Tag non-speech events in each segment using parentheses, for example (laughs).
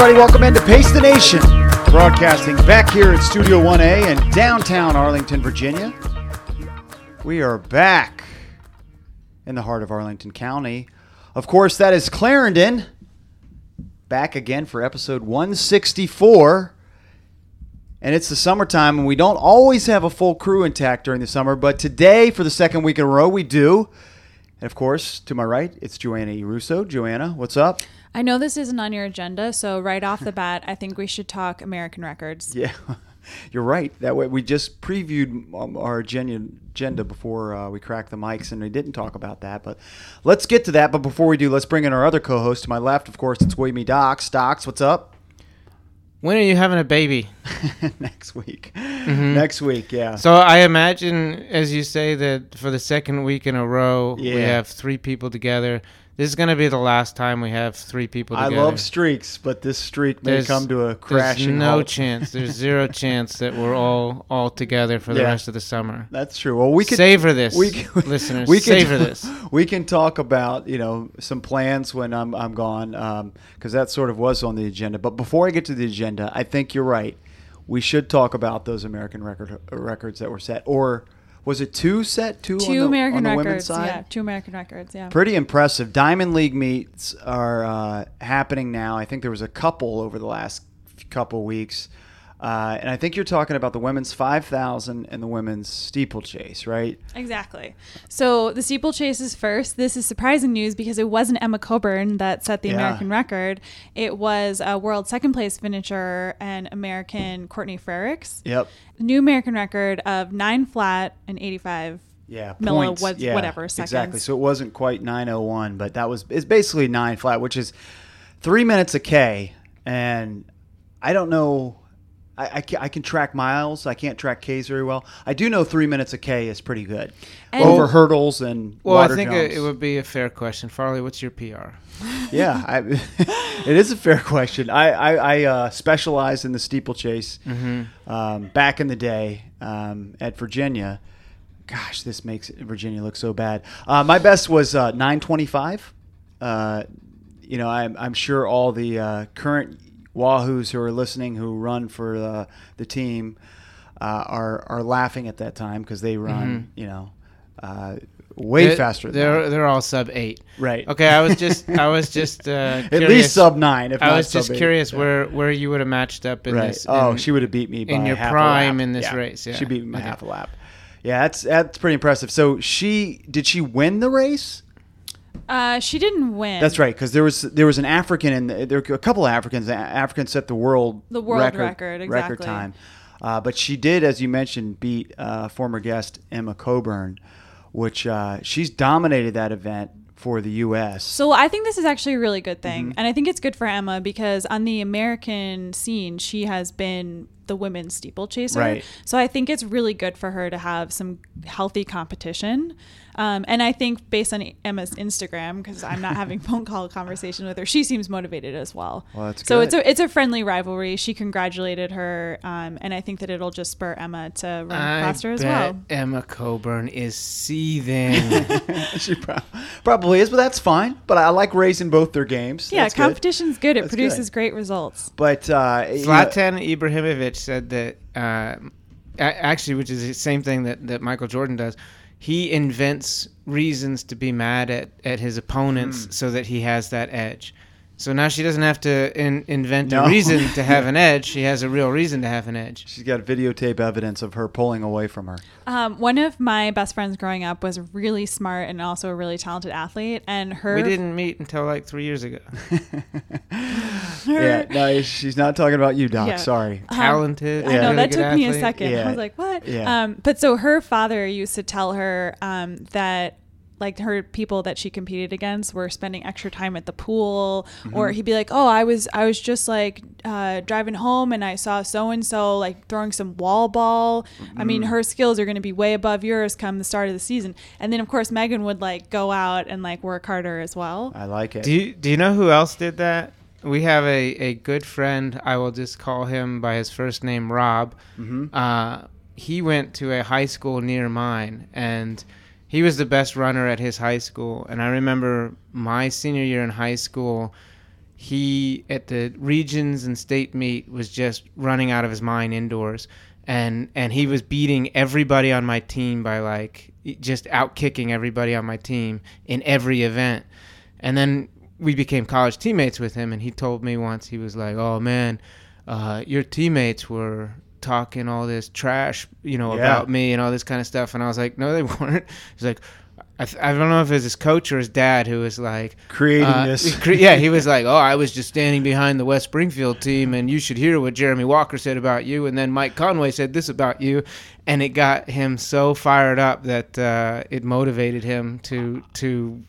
everybody? Welcome into Pace the Nation, broadcasting back here at Studio 1A in downtown Arlington, Virginia. We are back in the heart of Arlington County. Of course, that is Clarendon. Back again for episode 164. And it's the summertime, and we don't always have a full crew intact during the summer, but today, for the second week in a row, we do. And of course, to my right, it's Joanna. Russo. Joanna, what's up? I know this isn't on your agenda, so right off the bat, I think we should talk American records. (laughs) Yeah, (laughs) you're right. That way, we just previewed um, our agenda, agenda before uh, we cracked the mics, and we didn't talk about that. But let's get to that. But before we do, let's bring in our other co-host. To my left, of course, it's William E. Docs. Docs, what's up? When are you having a baby? (laughs) Next week. Next week, yeah. So I imagine, as you say, that for the second week in a row, we have three people together. This is going to be the last time we have three people I love streaks, but this streak may There's- come to a There's crashing no halt. chance. There's zero (laughs) chance that we're all all together for the Yeah. rest of the summer. That's true. Well, we could savor this, we can- (laughs) listeners. we can- savor this. (laughs) We can talk about you know some plans when I'm I'm gone um, because that sort of was on the agenda. But before I get to the agenda, I think you're right. We should talk about those American record records that were set, or was it two set? Two, on the, American on the women's records, side? yeah. Two American records, yeah. Pretty impressive. Diamond League meets are uh, happening now. I think there was a couple over the last couple weeks. Uh, and I think you're talking about the women's 5,000 and the women's steeplechase, right? Exactly. So the steeplechase is first. This is surprising news because it wasn't Emma Coburn that set the Yeah. American record. It was a world second place finisher and American Courtney Frerichs. Yep. New American record of nine flat and 85 Yeah, points. what- yeah, whatever Exactly. So it wasn't quite 901, but that was it's basically nine flat, which is three minutes a K. And I don't know. I, I, can, I can track miles. I can't track Ks very well. I do know three minutes a K is pretty good And- over hurdles and Well, water I think jumps. it, it would be a fair question. Farley, what's your PR? yeah, I, (laughs) it is a fair question. I I, I uh, specialized in the steeplechase um, back in the day um, at Virginia. Gosh, this makes Virginia look so bad. Uh, my best was uh, 925. Uh, you know, I'm, I'm sure all the uh, current Wahoos who are listening who run for uh, the team uh, are are laughing at that time because they run, you know, uh, way They're- faster. Than They're they're all sub eight. Right. Okay, I was just I was (laughs) just uh, at least sub nine. If I was just curious Yeah. where where you would have matched up in right. this. oh, in- she would have beat me by in your half a prime lap. in this Yeah. race, yeah. She beat me by Okay. half a lap. Yeah, that's that's pretty impressive. So she did she win the race? Uh, she didn't win. That's right, because there was there was an African and the, there were a couple of Africans. Africans set the world record The world record, record, exactly. time, uh, but she did, as you mentioned, beat uh, former guest Emma Coburn, which uh, she's dominated that event for the U.S. So I think this is actually a really good thing. Mm-hmm. And I think it's good for Emma because on the American scene, she has been the women's steeplechaser. Right. So I think it's really good for her to have some healthy competition. Um, and I think based on Emma's Instagram, because I'm not having (laughs) phone call conversation with her, she seems motivated as well. Well, that's so good. it's a it's a friendly rivalry. She congratulated her, um, and I think that it'll just spur Emma to run I faster as well. Emma Coburn is seething. (laughs) she prob- probably is, but that's fine. But I like raising both their games. Yeah, That's good. competition's good. It That's good. produces great results. But uh, you know- Zlatan Ibrahimovic said that uh, actually, which is the same thing that, that Michael Jordan does. He invents reasons to be mad at, at his opponents Hmm. so that he has that edge. So now she doesn't have to in, invent No. a reason to have an (laughs) edge. She has a real reason to have an edge. she's got videotape evidence of her pulling away from her. Um, one of my best friends growing up was really smart and also a really talented athlete, and her We didn't meet until like three years ago. (laughs) yeah, no, she's not talking about you, Doc. Yeah. Sorry. Talented. I know really that good took me a second. Yeah. I was like, "What?" Yeah. Um, but so her father used to tell her um, that like her people that she competed against were spending extra time at the pool Mm-hmm. or he'd be like oh i was i was just like uh, driving home and i saw so and so like throwing some wall ball i Mm-hmm. mean her skills are going to be way above yours come the start of the season and then of course megan would like go out and like work harder as well I like it. Do you, do you know who else did that? We have a, a good friend. I will just call him by his first name, Rob. Mhm. Uh, he went to a high school near mine, and he was the best runner at his high school. And I remember my senior year in high school, he at the regions and state meet was just running out of his mind indoors, and and he was beating everybody on my team by like just out kicking everybody on my team in every event, and then we became college teammates with him, and he told me once he was like, "Oh man, uh, your teammates were." Talking all this trash you know Yeah. about me and all this kind of stuff and i was like no they (laughs) weren't he's like I, th- I don't know if it was his coach or his dad who was like Creating uh, this. (laughs) cre- yeah, he was like, "Oh, I was just standing behind the West Springfield team, and you should hear what Jeremy Walker said about you, and then Mike Conway said this about you," and it got him so fired up that uh, it motivated him to to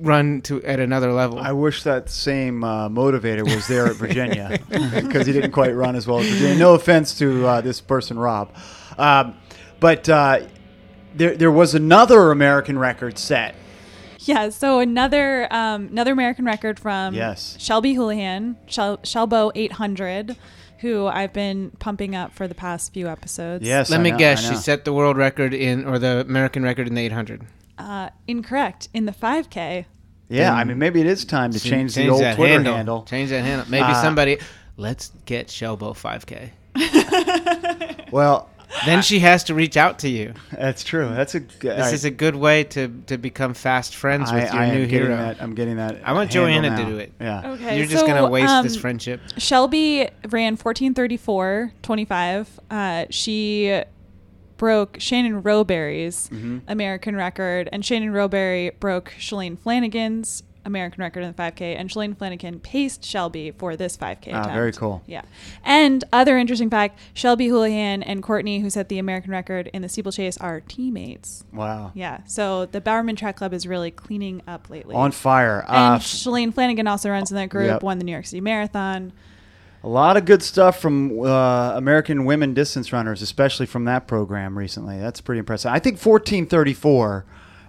run to at another level. I wish that same uh, motivator was there at Virginia (laughs) (laughs) because he didn't quite run as well as Virginia. No offense to uh, this person, Rob, um, but uh, there there was another American record set. Yeah, so another um, another American record from Yes. Shelby Houlihan, Shel- Shelbo 800, who I've been pumping up for the past few episodes. Yes, Let I me know, guess, she set the world record in or the American record in the 800. Uh, incorrect. In the 5K. Yeah, I mean maybe it is time to change, the old that Twitter handle. Change that handle. Maybe Uh, somebody. Let's get Shelbo 5K. (laughs) Well, Then she has to reach out to you. that's true. That's a good. This is a good way to, to become fast friends with your I, I new am getting hero. that. I'm getting that. I want handle Joanna to now. do it. Yeah. Okay. You're just so, gonna waste this um, friendship. Shelby ran 1434 25. Uh, she broke Shannon Rowbury's Mm-hmm. American record, and Shannon Rowberry broke Shalane Flanagan's American record in the 5K, and Shalane Flanagan paced Shelby for this 5K. Ah, attempt. very cool. Yeah. And other interesting fact Shelby Houlihan and Courtney, who set the American record in the steeplechase, are teammates. Wow. Yeah. So the Bowerman Track Club is really cleaning up lately. On fire. and Uh, Shalane Flanagan also runs in that group, Yep. won the New York City Marathon. A lot of good stuff from uh, American women distance runners, especially from that program recently. That's pretty impressive. I think 1434.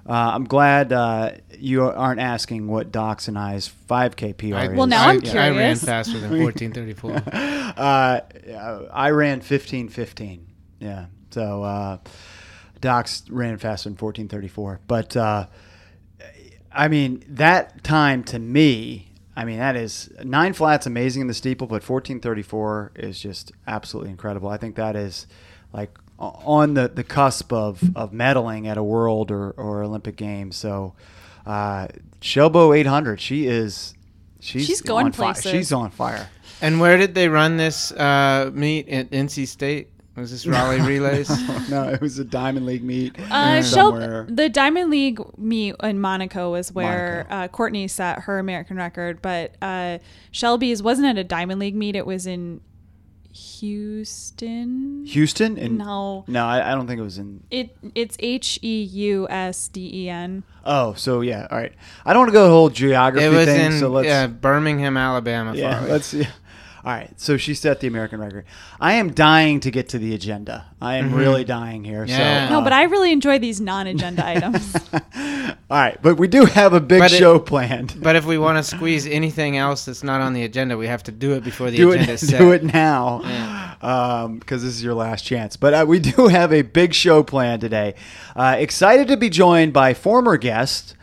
Uh, I'm glad uh, you aren't asking what Doc's and I's 5K PR I, is. Well, now I, I'm I ran faster than (laughs) 1434. uh, I ran 15:15. Yeah. So uh, Doc's ran faster than 14:34. But uh, I mean, that time to me, I mean, that is nine flats amazing in the steeple, but 14:34 is just absolutely incredible. I think that is like on the, the cusp of, of medaling at a world or, or Olympic games. So uh, Shelbo 800, she is. She's, She's going on fire. places. She's on fire. and where did they run this uh, meet at NC State? Was this Raleigh (laughs) Relays? no, it was a Diamond League meet Uh, somewhere. Shel- the Diamond League meet in Monaco was where uh, Courtney set her American record, but uh, Shelby's wasn't at a Diamond League meet. It was in Houston. Houston? And, No, No, I, I don't think it was in. it it's H E U S D E N. Oh, so yeah, all right. I don't want to go the whole geography it was thing. in so let's. uh, Birmingham, Alabama. yeah, let's see. All right, so she set the American record. I am dying to get to the agenda. I am really dying here. Yeah. So, No, uh, but I really enjoy these non-agenda (laughs) items. all right, but we do have a big But it- show planned. But if we want to squeeze anything else that's not on the agenda, we have to do it before the do agenda it, is (laughs) set. do it now, because this is your last chance. But uh, we do have a big show planned today. Uh, excited to be joined by former guest.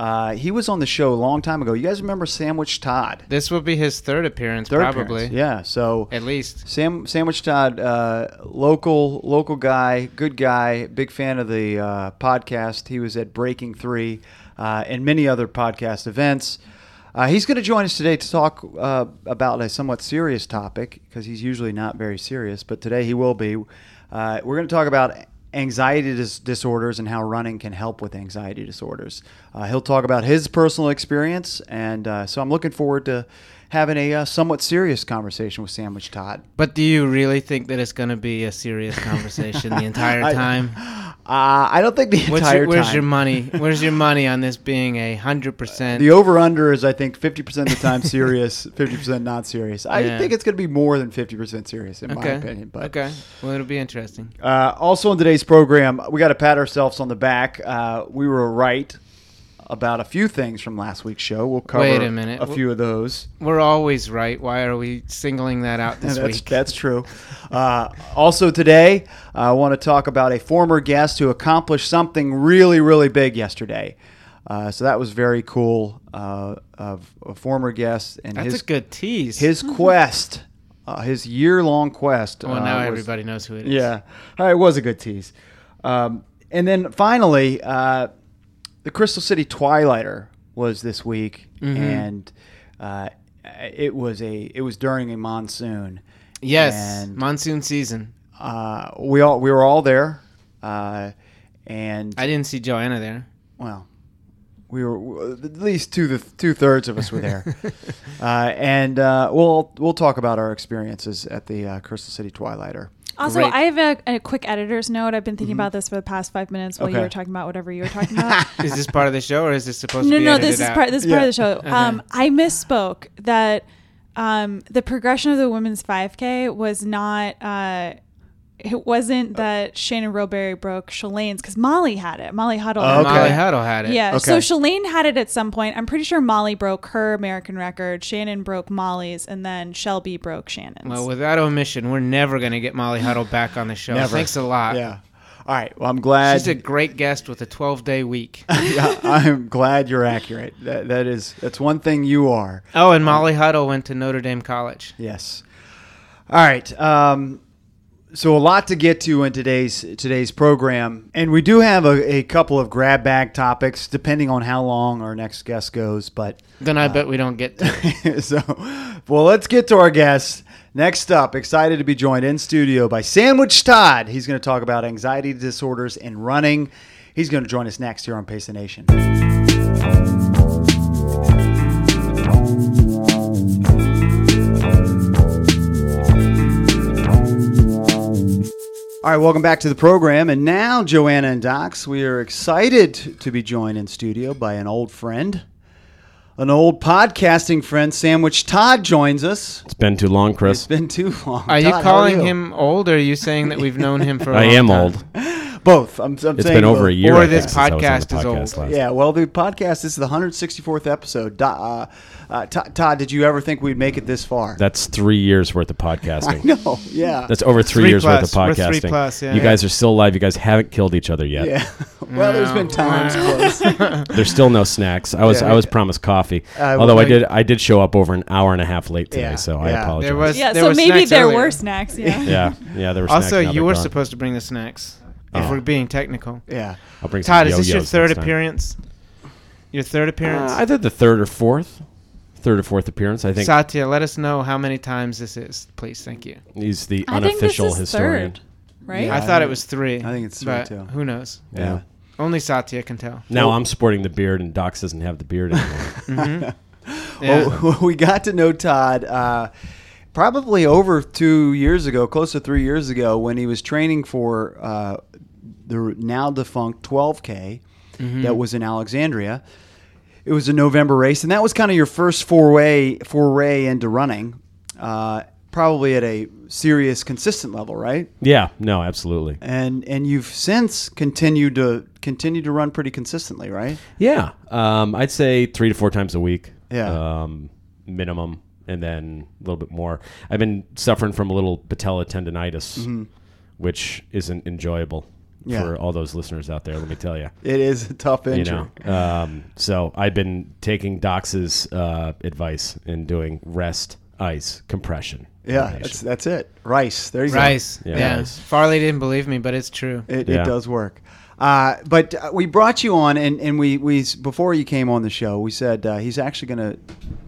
Uh, he was on the show a long time ago. You guys remember Sandwich Todd? This will be his third appearance, Third probably. appearance. Yeah. So At least. Sam Sandwich Todd, uh, local local guy, good guy, big fan of the uh, podcast. He was at Breaking Three uh, and many other podcast events. Uh, he's going to join us today to talk uh, about a somewhat serious topic because he's usually not very serious, but today he will be. Uh, we're going to talk about anxiety dis- disorders and how running can help with anxiety disorders. Uh, he'll talk about his personal experience, and uh, so I'm looking forward to having a uh, somewhat serious conversation with Sandwich Todd. But do you really think that it's going to be a serious conversation the (laughs) entire I- time? (laughs) Uh, I don't think the What's entire your, where's time. your money? (laughs) Where's your money on this being a hundred percent? The over under is I think 50% of the time serious, (laughs) 50% not serious. I Yeah. think it's going to be more than 50% serious in my opinion. But okay. Well, it'll be interesting. uh, also in today's program, we got to pat ourselves on the back. Uh, we were right about a few things from last week's show. We'll cover Wait a minute. a few of those. We're always right. Why are we singling that out this (laughs) that's, week? that's true. Uh, also today, I want to talk about a former guest who accomplished something really, really big yesterday. Uh, so that was very cool uh, of a former guest and That's his a good tease. his (laughs) quest, uh, his year long quest. well, uh, now was- everybody knows who it is. Yeah, it was a good tease. Um, and then finally, uh, the Crystal City Twilighter was this week, Mm-hmm. and uh, it was a it was during a monsoon. Yes. And- monsoon season. Uh, we all we were all there, uh, and I didn't see Joanna there. well, we were at least two the two thirds of us were there, (laughs) uh, and uh, we'll we'll talk about our experiences at the uh, Crystal City Twilighter. Also, Great. I have a, a quick editor's note. I've been thinking about this for the past five minutes while you were talking about whatever you were talking about. (laughs) Is this part of the show or is this supposed no, to be no, edited this is out? part. This is part of the show. Okay. Um, I misspoke that um, the progression of the women's 5K was not. Uh, it wasn't that Shannon Rowbury broke Shalane's because Molly had it. Molly Huddle. Oh, okay. Molly Huddle had it. Yeah, Okay. so Shalane had it at some point. I'm pretty sure Molly broke her American record. Shannon broke Molly's, and then Shelby broke Shannon's. Well, without omission, we're never going to get Molly Huddle back on the show. Never. Thanks a lot. Yeah. All right. Well, I'm glad. She's a great guest with a 12 day week. (laughs) yeah, I'm glad you're accurate. That that is that's one thing you are. Oh, and Molly Huddle went to Notre Dame College. Yes. All right. Um, so a lot to get to in today's today's program, and we do have a, a couple of grab bag topics, depending on how long our next guest goes. But Then I uh, bet we don't get to. (laughs) so, well, let's get to our guest. Next up, excited to be joined in studio by Sandwich Todd. He's going to talk about anxiety disorders and running. He's going to join us next here on Pace the Nation. All right, welcome back to the program. And now, Joanna and Docs, we are excited to be joined in studio by an old friend, an old podcasting friend. Sandwich Todd joins us. It's been too long, Chris. It's been too long. Are you Todd, how calling you? him old or are you saying that we've known him for a I long am time? old. (laughs) both? I'm, I'm It's saying been over both. a year. Or I this think, since I was on the podcast is podcast old. last. Yeah, well, the podcast this is the 164th episode. Uh, uh, Todd, Todd, did you ever think we'd make it this far? That's three years worth of (laughs) I podcasting. know. Yeah. That's over three, Three years plus. worth We're of three podcasting. plus, yeah. you guys are still alive. You guys haven't killed each other yet. yeah. (laughs) well, there's been times close. (laughs) There's still no snacks. I was Yeah. I was promised coffee. Uh, Although well, I did I did show up over an hour and a half late today, Yeah, so I apologize. There was- yeah, there so was maybe there earlier. were snacks. Yeah. yeah, yeah. There were snacks. Also, you were gone. supposed to bring the snacks. If Oh. we're being technical. yeah. I'll bring Todd, some is this your yo-yos third next time. appearance? Your third appearance? Uh, either the third or fourth, third or fourth appearance. I think Satya, let us know how many times this is, please. Thank you. he's the I think this unofficial is historian. third, right? Yeah. I thought it was three. I think it's three, but too. Who knows? Yeah. Only Satya can tell. Now I'm sporting the beard, and Docs doesn't have the beard anymore. (laughs) (laughs) Yeah. Well, (laughs) we got to know Todd uh, probably over two years ago, close to three years ago, when he was training for uh, the now defunct 12K that was in Alexandria. It was a November race, and that was kind of your first foray foray into running, uh, probably at a serious, consistent level, right? yeah, no, absolutely. And and you've since continued to continue to run pretty consistently, right? Yeah, um, I'd say three to four times a week. Yeah. um, minimum, and then a little bit more. I've been suffering from a little patella tendonitis, which isn't enjoyable Mm-hmm. Yeah. for all those listeners out there. Let me tell you. It is a tough You injury. know, um, so I've been taking Docs's uh, advice and doing rest, ice, compression. Yeah, that's that's it. Rice. There you go. Rice. Yeah. Yeah. Rice. Farley didn't believe me, but it's true. It, Yeah. it does work. Uh, but uh, we brought you on, and, and we, we before you came on the show, we said uh, he's actually going to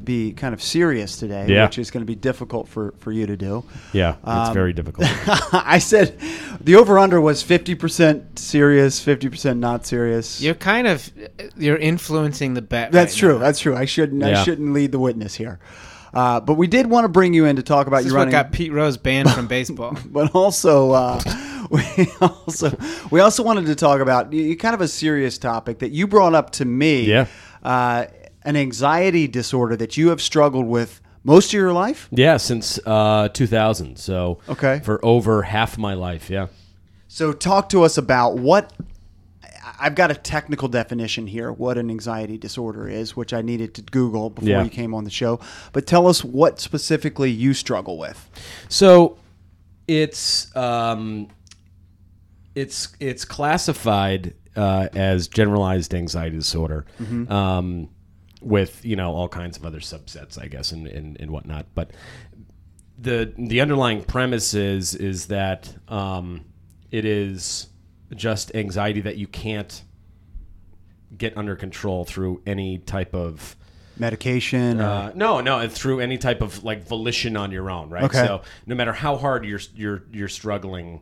be kind of serious today, Yeah. which is going to be difficult for, for you to do. Yeah, it's Um, very difficult. (laughs) I said the over under was 50% serious, 50% not serious. You're kind of you're influencing the bet. That's right true. now. That's true. I shouldn't I shouldn't lead the witness here. Uh, but we did want to bring you in to talk about This is your what running. got Pete Rose banned from baseball. (laughs) but also uh, (laughs) (laughs) we also we also wanted to talk about y- y- kind of a serious topic that you brought up to me. Yeah. uh, an anxiety disorder that you have struggled with most of your life. yeah, since uh, 2000. So Okay. for over half my life. Yeah. So talk to us about what. I've got a technical definition here, what an anxiety disorder is, which I needed to Google before Yeah. you came on the show. But tell us what specifically you struggle with. So it's um, it's it's classified uh, as generalized anxiety disorder. Um, with you know all kinds of other subsets, I guess, and, and, and whatnot. But the the underlying premise is is that um, it is just anxiety that you can't get under control through any type of Medication. or- uh, no, no, through any type of like volition on your own, right? Okay. So no matter how hard you're you're you're struggling,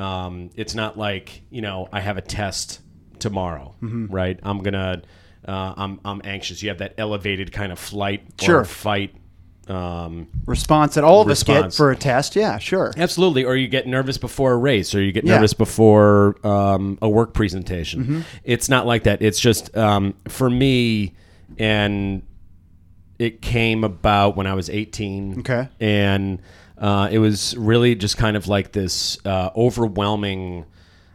um, it's not like you know I have a test tomorrow, Mm-hmm. right? I'm gonna uh, I'm I'm anxious. You have that elevated kind of flight Sure. or fight. Um, response that all of us get for a test. Yeah, sure. Absolutely, or you get nervous before a race, or you get Yeah. nervous before um, a work presentation. Mm-hmm. It's not like that. It's just um, for me, and it came about when I was 18. Okay. and uh, it was really just kind of like this uh, overwhelming.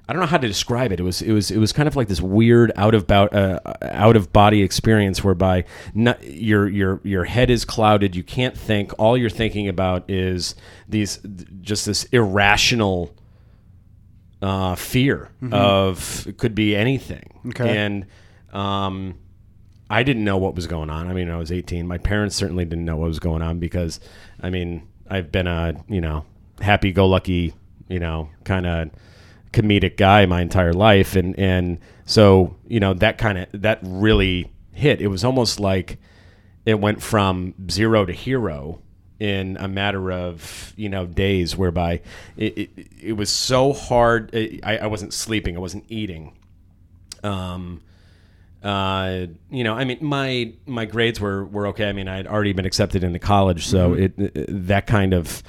I don't know how to describe it. It was it was it was kind of like this weird out of bout, uh, out of body experience whereby not, your your your head is clouded. You can't think. All you're thinking about is these just this irrational uh, fear of it could be anything. Okay. And um, I didn't know what was going on. I mean, I was 18. My parents certainly didn't know what was going on because, I mean, I've been a you know happy-go-lucky you know kind of comedic guy my entire life, and and so you know that kind of that really hit. It was almost like it went from zero to hero in a matter of you know days whereby it, it, it was so hard. I, I wasn't sleeping. I wasn't eating. Um uh you know i mean my my grades were were okay i mean i had already been accepted into college so it, it that kind of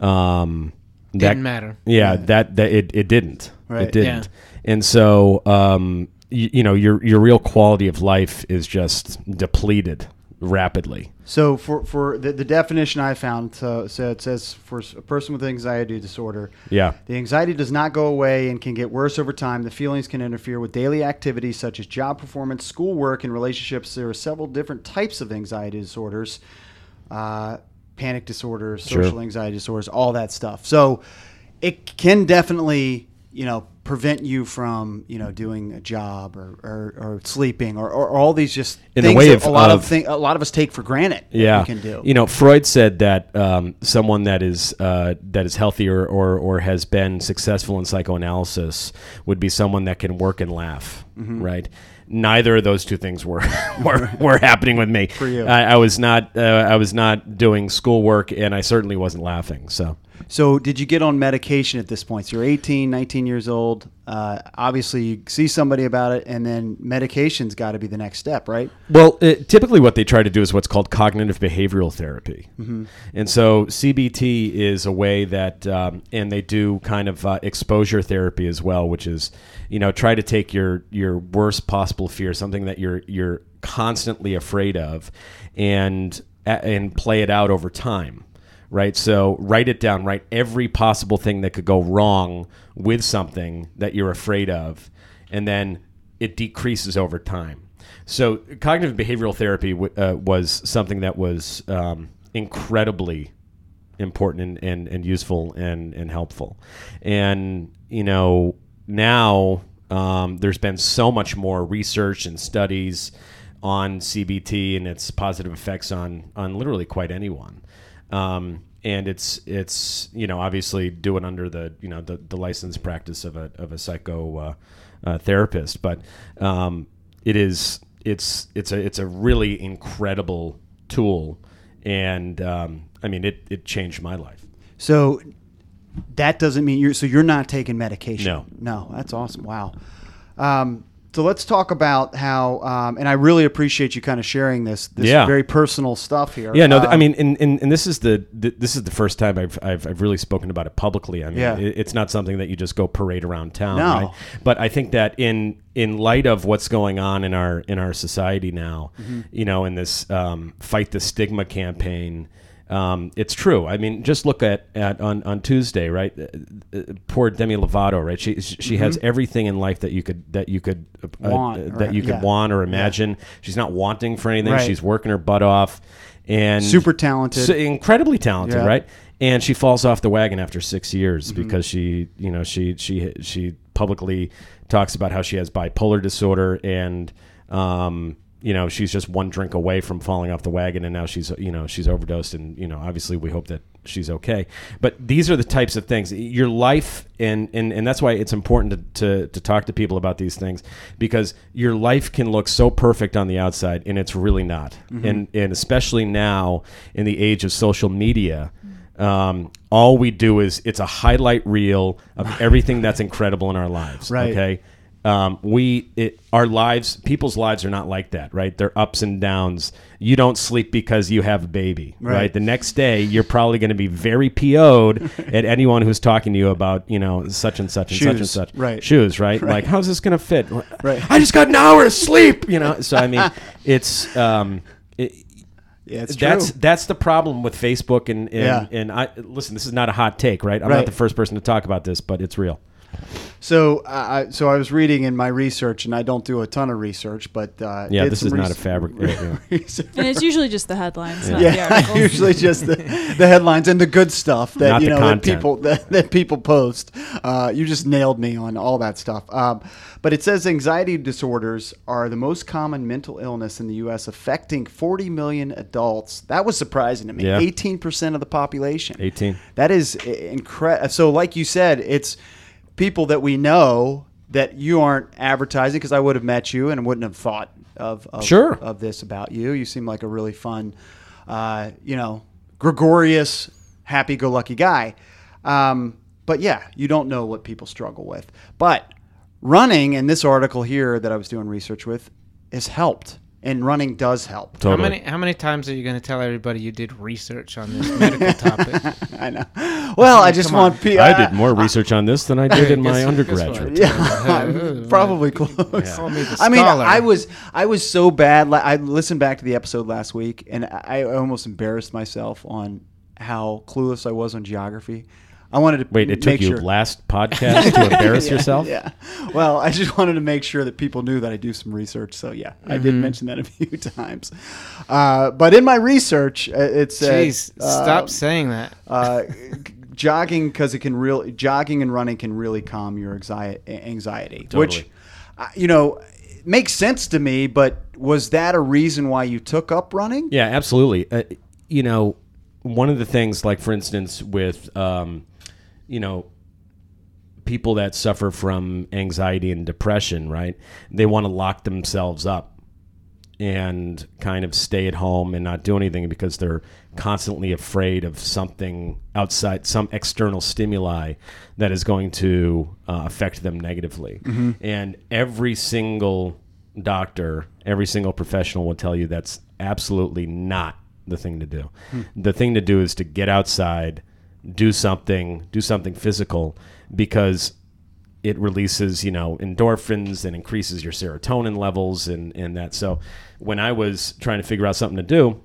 um that Didn't matter. yeah, that that it, it didn't. Right. It didn't. And so um you, you know, your your real quality of life is just depleted rapidly. So for for the, the definition I found, so, so it says for a person with anxiety disorder, Yeah. the anxiety does not go away and can get worse over time. The feelings can interfere with daily activities such as job performance, schoolwork, and relationships. There are several different types of anxiety disorders, uh, panic disorders, Sure. social anxiety disorders, all that stuff. So it can definitely, you know, prevent you from, you know, doing a job or, or, or sleeping or, or, all these just In the things way that of- a lot of, of- thing, a lot of us take for granted. yeah, we can do. You know, Freud said that um, someone that is uh, that is healthy or, or has been successful in psychoanalysis would be someone that can work and laugh, Mm-hmm. right? Neither of those two things were (laughs) were, (laughs) were happening with me. For you. I, I was not uh, I was not doing schoolwork, and I certainly wasn't laughing. So. So, did you get on medication at this point? So, you're 18, 19 years old. Uh, obviously, you see somebody about it, and then medication's got to be the next step, right? Well, it, typically what they try to do is what's called cognitive behavioral therapy. And so CBT is a way that, um, and they do kind of uh, exposure therapy as well, which is, you know, try to take your your worst possible fear, something that you're you're constantly afraid of, and and play it out over time. Right, so write it down. Write every possible thing that could go wrong with something that you're afraid of, and then it decreases over time. So cognitive behavioral therapy w- uh, was something that was um, incredibly important and, and, and useful and, and helpful. And, you know, now um, there's been so much more research and studies on CBT and its positive effects on, on literally quite anyone. Um, and it's it's you know obviously doing under the you know the, the licensed practice of a of a psycho uh, uh, therapist, but um, it is it's it's a it's a really incredible tool, and um, I mean it it changed my life. So, that doesn't mean you're. So, you're not taking medication. No. No, that's awesome. Wow. Um, so let's talk about how, um, and I really appreciate you kind of sharing this, this Yeah. very personal stuff here. Yeah, no, th- I Um, mean, and, and, and this is the, th this is the first time I've, I've, I've really spoken about it publicly. I mean, Yeah. it, it's not something that you just go parade around town. No. Right? But I think that in in light of what's going on in our in our society now, Mm-hmm. you know, in this um, fight the stigma campaign. Um, it's true. I mean, just look at, at on, on Tuesday, right? Uh, uh, poor Demi Lovato, right? She she has everything in life that you could that you could uh, Mm-hmm. Want uh, or- that you could yeah. want or imagine. She's not wanting for anything. Right. She's working her butt off, and Super talented. so incredibly talented, Yeah. Mm-hmm. right? And she falls off the wagon after six years because she, you know, she she she publicly talks about how she has bipolar disorder and um, you know she's just one drink away from falling off the wagon and now she's you know she's overdosed and you know obviously we hope that she's okay. But these are the types of things. Your life and and, and that's why it's important to, to, to talk to people about these things because your life can look so perfect on the outside and it's really not. And and especially now in the age of social media um, all we do is it's a highlight reel of everything that's incredible in our lives Right. okay um, we it, our lives people's lives are not like that right they're ups and downs you don't sleep because you have a baby right, Right. the next day you're probably going to be very PO'd (laughs) at anyone who's talking to you about you know such and such and such and such right. shoes right, like how's this going to fit Right. I just got an hour of sleep you know so I mean (laughs) it's um it, Yeah, it's that's true. that's the problem with Facebook and and, Yeah. and I listen. This is not a hot take, right? I'm Right. not the first person to talk about this, but it's real. So, uh, I so I was reading in my research, and I don't do a ton of research, but uh, Yeah, this some is not a fabric. (laughs) yeah, yeah. And it's usually just the headlines, not Yeah, (laughs) articles. usually just the, the headlines and the good stuff that Not you know that people that, that people post. Uh, you just nailed me on all that stuff. Um, but it says anxiety disorders are the most common mental illness in the U.S., affecting 40 million adults. That was surprising to me. Yeah. 18 percent of the population. 18. That is incredible. So, like you said, it's people that we know that you aren't advertising because I would have met you and wouldn't have thought of, of Sure. of this about you. You seem like a really fun, uh, you know, gregarious, happy-go-lucky guy. Um, but yeah, you don't know what people struggle with. But running, in this article here that I was doing research with, has helped, and running does help. How many how many times are you going to tell everybody you did research on this medical topic? (laughs) I know. Well, I just Come on. want people. I uh, did more research on this than I did in (laughs) my Guess- guess undergraduate. (laughs) Yeah, probably close. Call me I mean. I was I was so bad. Like, I listened back to the episode last week, and I I almost embarrassed myself on how clueless I was on geography. I wanted to Wait, it took make you sure. last (laughs) podcast to embarrass Yeah, yourself? Yeah. Well, I just wanted to make sure that people knew that I do some research. So yeah, I Mm-hmm. did mention that a (laughs) few times. Uh, but in my research, uh, it said, Jeez, uh, stop saying that. uh, (laughs) jogging because it can really jogging and running can really calm your anxiety, anxiety which Totally. uh, you know makes sense to me. But was that a reason why you took up running? Yeah, absolutely. Uh, you know, one of the things, like for instance, with um, you know, people that suffer from anxiety and depression, right? They want to lock themselves up and kind of stay at home and not do anything because they're constantly afraid of something outside, some external stimuli that is going to uh, affect them negatively. And every single doctor, every single professional will tell you that's absolutely not the thing to do. The thing to do is to get outside, do something, do something physical because it releases, you know, endorphins and increases your serotonin levels and, and that. So when I was trying to figure out something to do,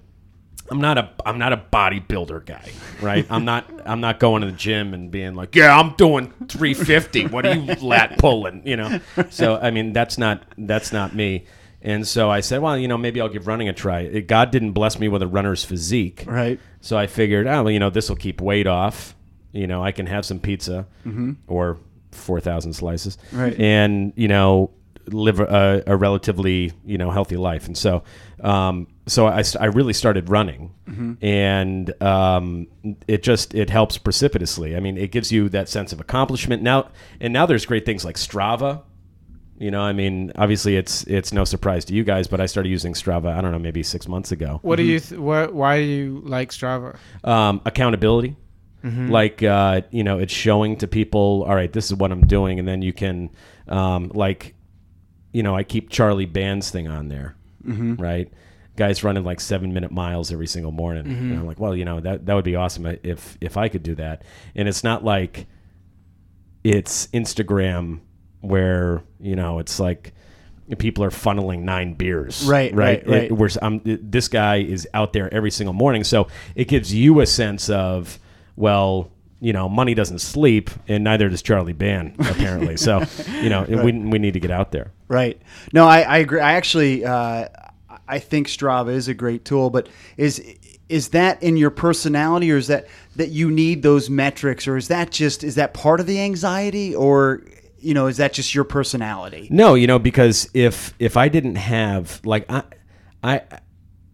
I'm not a I'm not a bodybuilder guy, right? I'm not (laughs) I'm not going to the gym and being like, yeah, I'm doing 350. What are you lat pulling? You know. So I mean, that's not that's not me. And so I said, well, you know, maybe I'll give running a try. It, God didn't bless me with a runner's physique, Right. so I figured, oh, well, you know, this will keep weight off. You know, I can have some pizza or 4,000 slices. Right. And, you know, live a, a relatively, you know, healthy life. And so, um, so I, I really started running and um, it just, it helps precipitously. I mean, it gives you that sense of accomplishment now. And now there's great things like Strava. You know, I mean, obviously it's it's no surprise to you guys, but I started using Strava. I don't know, maybe six months ago What do you? Th- what, why do you like Strava? um, accountability. Mm-hmm. Like uh, you know, it's showing to people. All right, this is what I'm doing, and then you can, um, like, you know, I keep Charlie Band's thing on there, Mm-hmm. right? Guys running like seven minute miles every single morning, Mm-hmm. and I'm like, well, you know, that that would be awesome if if I could do that. And it's not like it's Instagram where you know it's like people are funneling nine beers Right, right, right. It- where I'm, this guy is out there every single morning so it gives you a sense of well you know money doesn't sleep and neither does charlie Ban (laughs) apparently so you know we, we need to get out there Right. No, I, I agree. I actually, uh, I think Strava is a great tool, but is is that in your personality, or is that that you need those metrics, or is that just is that part of the anxiety, or you know, is that just your personality? No, you know, because if if I didn't have like I I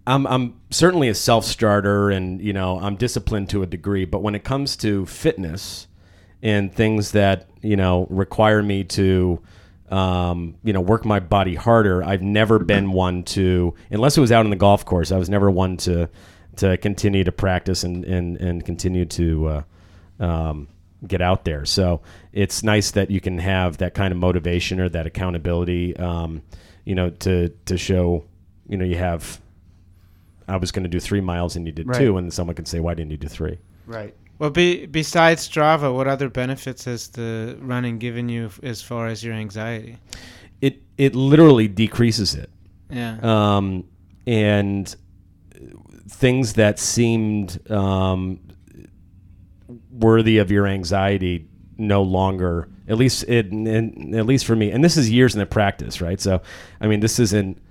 I'm I'm certainly a self starter and you know I'm disciplined to a degree, but when it comes to fitness and things that you know require me to um, you know work my body harder, I've never been one to unless it was out on the golf course. I was never one to to continue to practice and and and continue to. Uh, um, get out there. So it's nice that you can have that kind of motivation or that accountability, um, you know, to to show, you know, you have. I was going to do three miles and you did Right. two, and someone can say, "Why didn't you do three? Right. Well, be, besides Strava, what other benefits has the running given you f- as far as your anxiety? It it literally decreases it, Yeah. um, and things that seemed um, worthy of your anxiety no longer at least it at least for me and this is years in the practice right? So i mean this isn't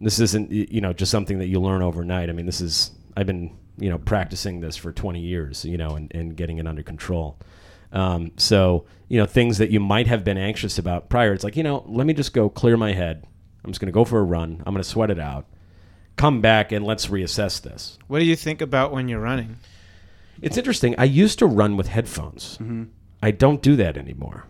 this isn't you know just something that you learn overnight. I mean this is i've been you know practicing this for 20 years you know and, and getting it under control. Um, so you know things that you might have been anxious about prior it's like you know let me just go clear my head. I'm just going to go for a run. I'm going to sweat it out. Come back and let's reassess this. What do you think about when you're running? It's interesting. I used to run with headphones. I don't do that anymore.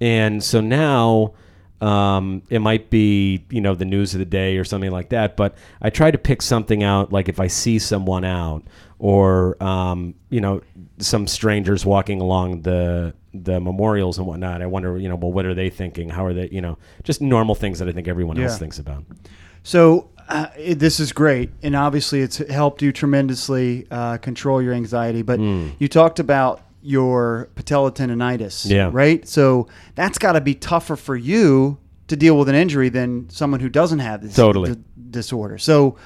And so now um, it might be, you know, the news of the day or something like that. But I try to pick something out, like if I see someone out or, um, you know, some strangers walking along the the memorials and whatnot. I wonder, you know, well, what are they thinking? How are they, you know, just normal things that I think everyone Yeah. else thinks about. So uh, it, this is great, and obviously it's helped you tremendously uh, control your anxiety. But you talked about your patella tendonitis, Yeah. right? So that's got to be tougher for you to deal with an injury than someone who doesn't have this Totally. d- disorder. So,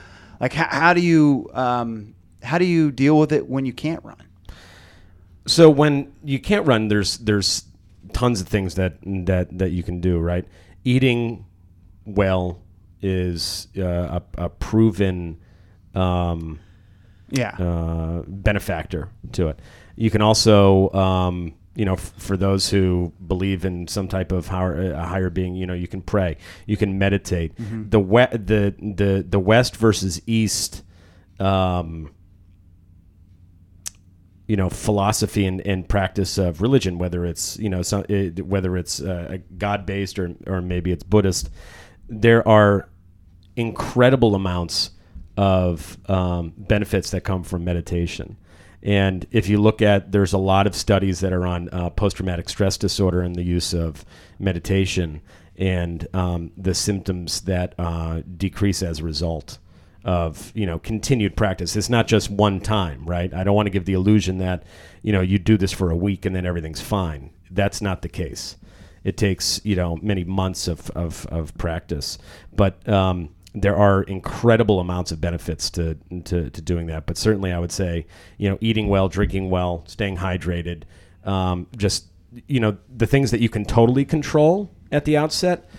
like, how, how do you um, how do you deal with it when you can't run? so when you can't run there's there's tons of things that that that you can do right eating well is uh, a, a proven um, Yeah, uh, benefactor to it. You can also um, you know f- for those who believe in some type of higher, a higher being you know you can pray you can meditate. The we- the the the west versus east um, you know philosophy and, and practice of religion whether it's you know some, it, whether it's uh, god based or or maybe it's buddhist there are incredible amounts of um, benefits that come from meditation and if you look at there's a lot of studies that are on uh, post-traumatic stress disorder and the use of meditation and um, the symptoms that uh, decrease as a result of you know continued practice. It's not just one time, right? I don't want to give the illusion that you know you do this for a week and then everything's fine. That's not the case. It takes you know many months of of, of practice, but um, there are incredible amounts of benefits to, to to doing that. But certainly, I would say you know eating well, drinking well, staying hydrated, um, just you know the things that you can totally control at the outset.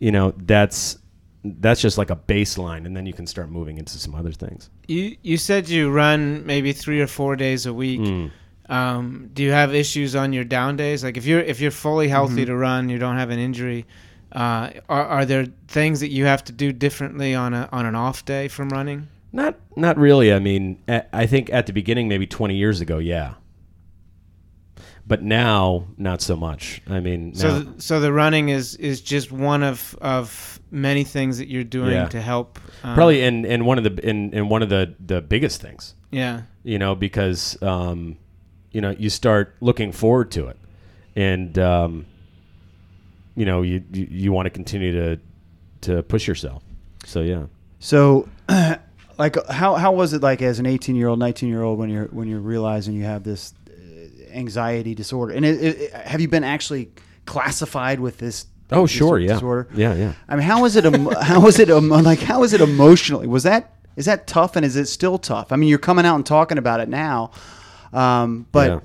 You know that's that's just like a baseline, and then you can start moving into some other things. You you said you run maybe three or four days a week. Mm. Um, do you have issues on your down days? Like if you're if you're fully healthy to run, you don't have an injury. Uh, are, are there things that you have to do differently on a on an off day from running? Not not really. I mean, I think at the beginning, maybe 20 years ago, yeah. But now, not so much. I mean, So now- th- so the running is is just one of of many things that you're doing Yeah. to help. Uh, probably in, in one of the in, in one of the, the biggest things, yeah. you know, because um, you know you start looking forward to it, and um, you know you you, you want to continue to to push yourself. So yeah. So, (clears throat) like, how how was it like as an eighteen year old, nineteen year old when you're when you're realizing you have this uh, anxiety disorder? And it, it, have you been actually classified with this? Oh dis- sure, yeah, Disorder. yeah, yeah. I mean, how was it? (laughs) how was it? Like, how was it emotionally? Was that is that tough, and is it still tough? I mean, you're coming out and talking about it now, um, but. Yeah.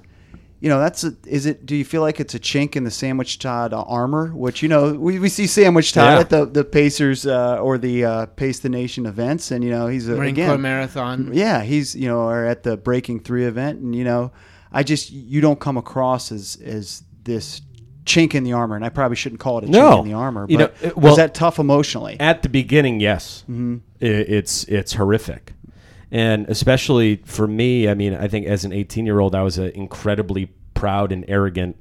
You know, that's a, is it? Do you feel like it's a chink in the Sandwich Todd uh, armor? Which you know, we, we see Sandwich Todd Yeah. at the the Pacers uh, or the uh, Pace the Nation events, and you know he's a, Marine again, Corps Marathon. yeah, he's you know, or at the Breaking Three event, and you know, I just you don't come across as as this chink in the armor, and I probably shouldn't call it a No. chink in the armor. But You know, uh, was that tough emotionally? At the beginning, yes, Mm-hmm. I- it's it's horrific, and especially for me. I mean, I think as an 18 year old, I was an incredibly proud and arrogant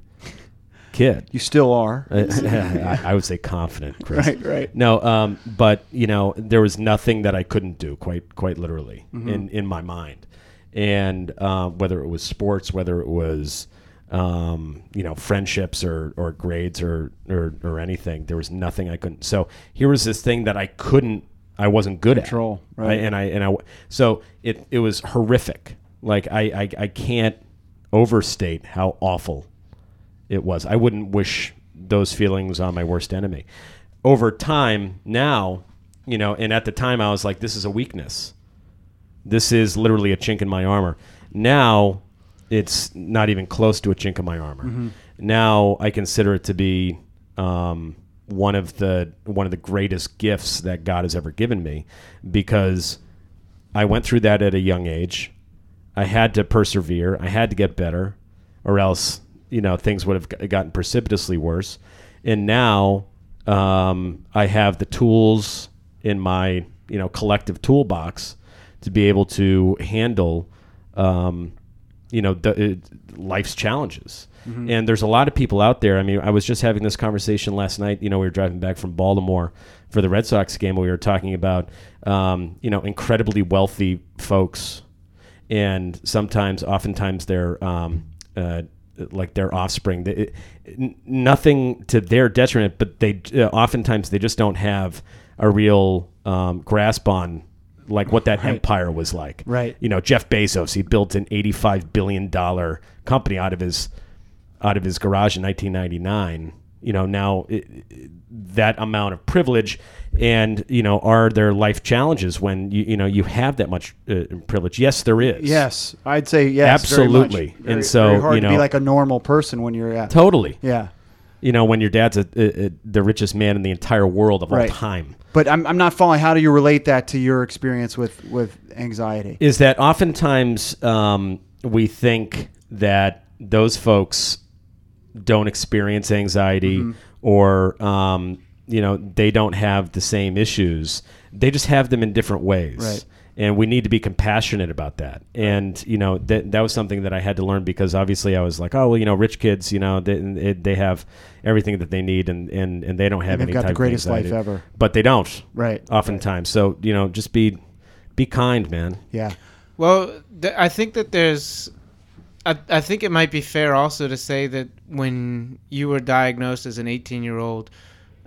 kid. You still are. (laughs) I, I would say confident, Chris. Right, right. No, um, but you know, there was nothing that I couldn't do, quite quite literally, Mm-hmm. in in my mind, and uh, whether it was sports, whether it was um, you know friendships or or grades or, or or anything, there was nothing I couldn't. So here was this thing that I couldn't, I wasn't good at Control, at, right. and I and I so it it was horrific. Like I I, I can't overstate how awful it was. I wouldn't wish those feelings on my worst enemy. Over time, now, you know, and at the time I was like, this is a weakness. This is literally a chink in my armor. Now, it's not even close to a chink in my armor. Now I consider it to be um, one of the one of the greatest gifts that God has ever given me, because I went through that at a young age. I had to persevere. I had to get better, or else you know things would have gotten precipitously worse. And now um, I have the tools in my you know collective toolbox to be able to handle um, you know the, uh, life's challenges. And there's a lot of people out there. I mean, I was just having this conversation last night. You know, we were driving back from Baltimore for the Red Sox game. We were talking about um, you know incredibly wealthy folks and sometimes, oftentimes, they're um, uh, like their offspring. They, it, nothing to their detriment, but they uh, oftentimes they just don't have a real um, grasp on like what that empire was like. Right. You know, Jeff Bezos, he built an eighty-five billion dollar company out of his out of his garage in 1999. You know, now it, it- that amount of privilege, and you know, are there life challenges when you you know you have that much uh, privilege? Yes, there is. Yes, I'd say yes. very. Absolutely. And Very- so, very hard you to be like a normal person when you're at. totally. Yeah, You know, when your dad's a, a, a, the richest man in the entire world of Right. all time. but I'm, I'm not following. How do you relate that to your experience with with anxiety? is that oftentimes um, we think that those folks don't experience anxiety Mm-hmm. or um, you know they don't have the same issues they just have them in different ways Right. and we need to be compassionate about that and you know that that was something that I had to learn because obviously I was like oh well you know rich kids you know they, they have everything that they need and, and, and they don't have they've any got the type of greatest life ever. but they don't Right. oftentimes so you know just be be kind man Yeah. Well, th- I think that there's. I, I think it might be fair also to say that when you were diagnosed as an 18 year old,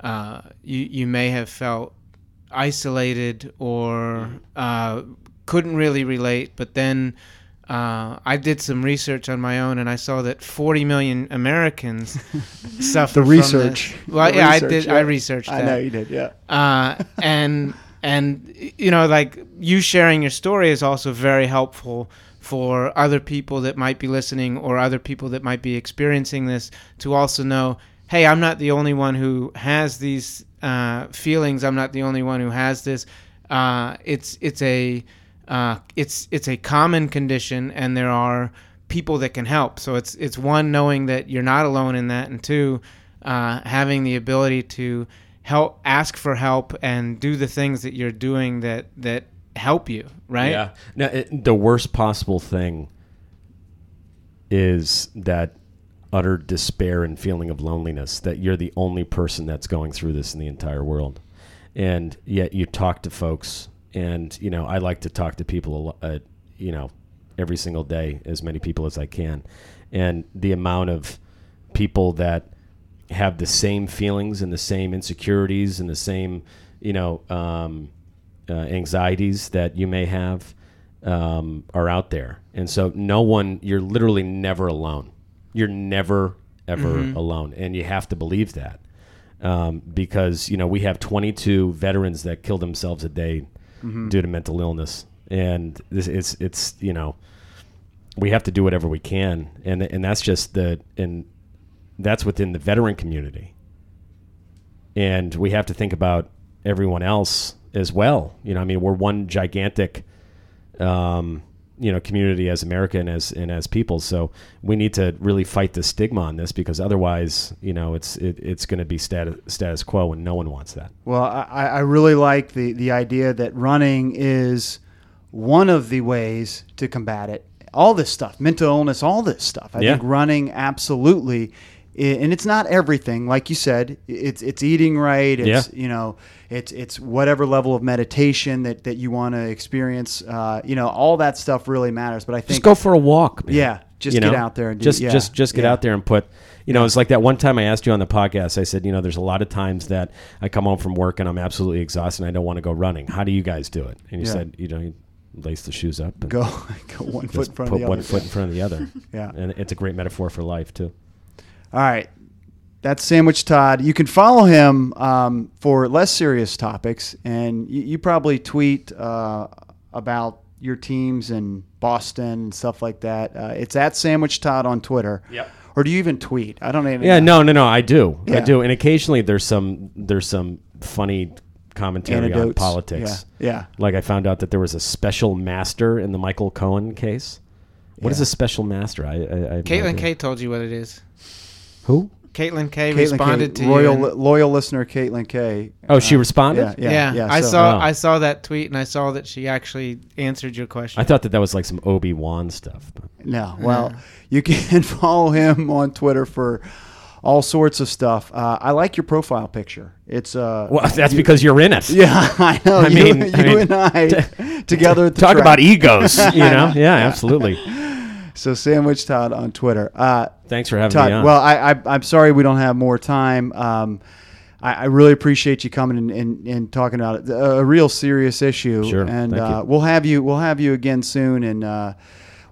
uh, you, you may have felt isolated or uh, couldn't really relate. But then uh, I did some research on my own and I saw that 40 million Americans (laughs) suffer The from research. this. Well, The yeah, research, I did. yeah. I researched I know you did. Yeah. uh, and and you know like you sharing your story is also very helpful for other people that might be listening or other people that might be experiencing this to also know hey i'm not the only one who has these uh, feelings. I'm not the only one who has this. Uh, it's it's a uh, it's it's a common condition and there are people that can help. So it's it's one knowing that you're not alone in that and two uh, having the ability to help ask for help and do the things that you're doing that that help you right Yeah. Now, it, the worst possible thing is that utter despair and feeling of loneliness that you're the only person that's going through this in the entire world. And yet you talk to folks, and, you know, I like to talk to people, uh, you know, every single day, as many people as I can. And the amount of people that have the same feelings and the same insecurities and the same, you know, um, uh, anxieties that you may have um, are out there. And so, no one, you're literally never alone. You're never, ever alone. And you have to believe that. Um, because, you know, we have 22 veterans that kill themselves a day due to mental illness. And this, it's, it's, you know, we have to do whatever we can. And, and that's just the, and that's within the veteran community. And we have to think about everyone else as well. You know, I mean, we're one gigantic, um, you know community as America and as and as people. So we need to really fight the stigma on this because otherwise, you know, it's it, it's going to be status status quo, and no one wants that. Well, I, I really like the, the idea that running is one of the ways to combat it. All this stuff, mental illness, all this stuff. I Yeah. think running absolutely, and it's not everything. Like you said, it's it's eating right. It's Yeah. you know, it's it's whatever level of meditation that, that you want to experience. Uh, you know, all that stuff really matters. But I think Just go for a walk. Man. Yeah, just You get know? out there and do- just yeah, just just get yeah. out there and put. You know, it's like that one time I asked you on the podcast. I said, you know, there's a lot of times that I come home from work and I'm absolutely exhausted and I don't want to go running. How do you guys do it? And you said, you know, you lace the shoes up. And go (laughs) go one foot in front put of the one foot in front of the other. (laughs) Yeah. and it's a great metaphor for life too. All right. That's Sandwich Todd. You can follow him um, for less serious topics, and you, you probably tweet uh, about your teams in Boston and stuff like that. Uh, it's at Sandwich Todd on Twitter. Yep. Or do you even tweet? I don't even. Yeah, no, no, no. I do, I do, and occasionally there's some there's some funny commentary on politics. Yeah. yeah. Like I found out that there was a special master in the Michael Cohen case. What is Yeah. a special master? I, I, I have no Caitlin idea. K told you what it is. Who? Caitlin K Caitlin responded K, to loyal, you. and- loyal listener Caitlin K. Oh, she Uh, responded. Yeah, yeah, yeah, yeah. I so- saw Oh. I saw that tweet and I saw that she actually answered your question. I thought that that was like some Obi Wan stuff. But. No. Well, you can (laughs) follow him on Twitter for all sorts of stuff. Uh, I like your profile picture. It's uh. Well, (laughs) that's because you're in it. (laughs) Yeah, I know. I you, mean- you I mean, and I together. At the Talk track. about egos, you know? Yeah, absolutely. So Sandwich Todd on Twitter. Uh, Thanks for having Todd, me on. well, I, I I'm sorry we don't have more time. Um, I, I really appreciate you coming and, and, and talking about it. A, a real serious issue. Sure, And uh, we'll have you. We'll have you again soon, and uh,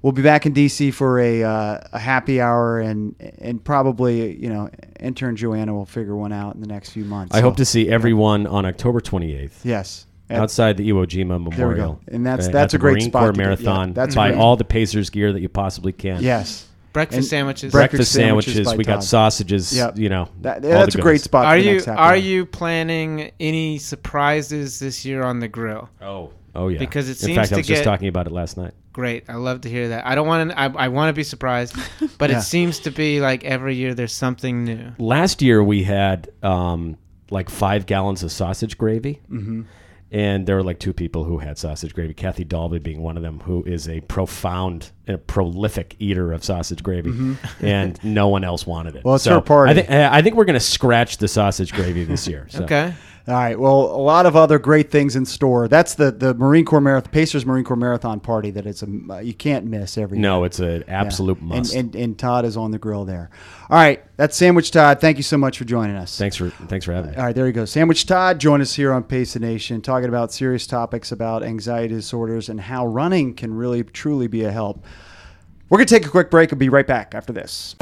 we'll be back in DC for a uh, a happy hour, and and probably you know intern Joanna will figure one out in the next few months. I So, hope to see everyone on October 28th. Yes. At- outside the Iwo Jima Memorial. And that's- that's a great Marine spot Corps get- yeah, Marathon. that's buy great. all the Pacers gear that you possibly can. Yes. Breakfast And sandwiches. breakfast breakfast sandwiches sandwiches. by we got sausages. Yep. You know, That, all that's the a great spot. are for you next are you planning any surprises this year on the grill? Oh, oh yeah. Because it seems to be. in seems fact, to I was just talking about it last night. Great. I love to hear that. I don't want to. I, I want to be surprised, (laughs) but Yeah. it seems to be like every year there's something new. Last year we had um, like five gallons of sausage gravy. Mm-hmm. And there were like two people who had sausage gravy. Kathy Dalby being one of them, who is a profound, a prolific eater of sausage gravy, (laughs) and no one else wanted it. Mm-hmm. Well, it's So her party. I think I think we're going to scratch the sausage gravy this year. So. (laughs) Okay. All right. Well, a lot of other great things in store. That's the the Marine Corps Marathon, Pacers Marine Corps Marathon party that it's a you can't miss every No, year. it's an absolute Yeah. must. And, and and Todd is on the grill there. All right. That's Sandwich Todd. Thank you so much for joining us. thanks for thanks for having me. All right, there you go. Sandwich Todd, join us here on Pace the Nation, talking about serious topics about anxiety disorders and how running can really, truly be a help. We're going to take a quick break and be right back after this.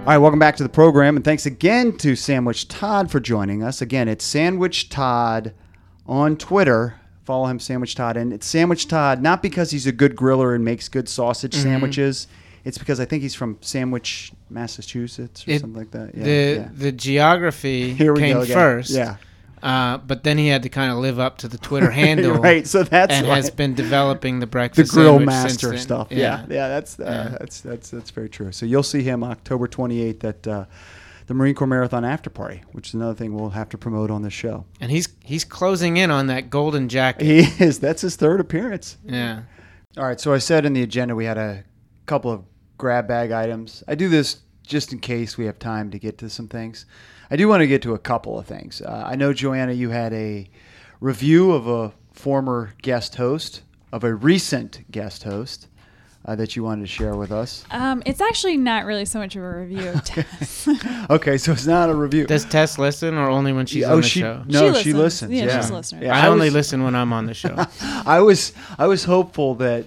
All right, welcome back to the program, and thanks again to Sandwich Todd for joining us. Again, it's Sandwich Todd on Twitter. Follow him, Sandwich Todd, and it's Sandwich Todd not because he's a good griller and makes good sausage Mm-hmm. sandwiches. It's because I think he's from Sandwich, Massachusetts, or It- something like that. Yeah, the yeah. the geography (laughs) Here we came go again. first. Yeah, Uh, but then he had to kind of live up to the Twitter (laughs) handle. right. So that's and why- has been developing the breakfast, the grill master then. stuff. Yeah, yeah, that's uh, Yeah. that's that's that's very true. So you'll see him October 28th at uh, the Marine Corps Marathon After Party, which is another thing we'll have to promote on the show. And he's he's closing in on that golden jacket. He is. That's his third appearance. Yeah. All right. So I said in the agenda we had a couple of grab bag items. I do this just in case we have time to get to some things. I do want to get to a couple of things. Uh, I know Joanna, you had a review of a former guest host, of a recent guest host. Uh, that you wanted to share with us. Um, it's actually not really so much of a review of (laughs) Tess. Okay, so it's not a review. Does Tess listen or only when she's oh, on the she show? no, She she listens. listens. Yeah, Yeah, she's a listener. Yeah, I, only was- listen when I'm on the show. (laughs) I was I was hopeful that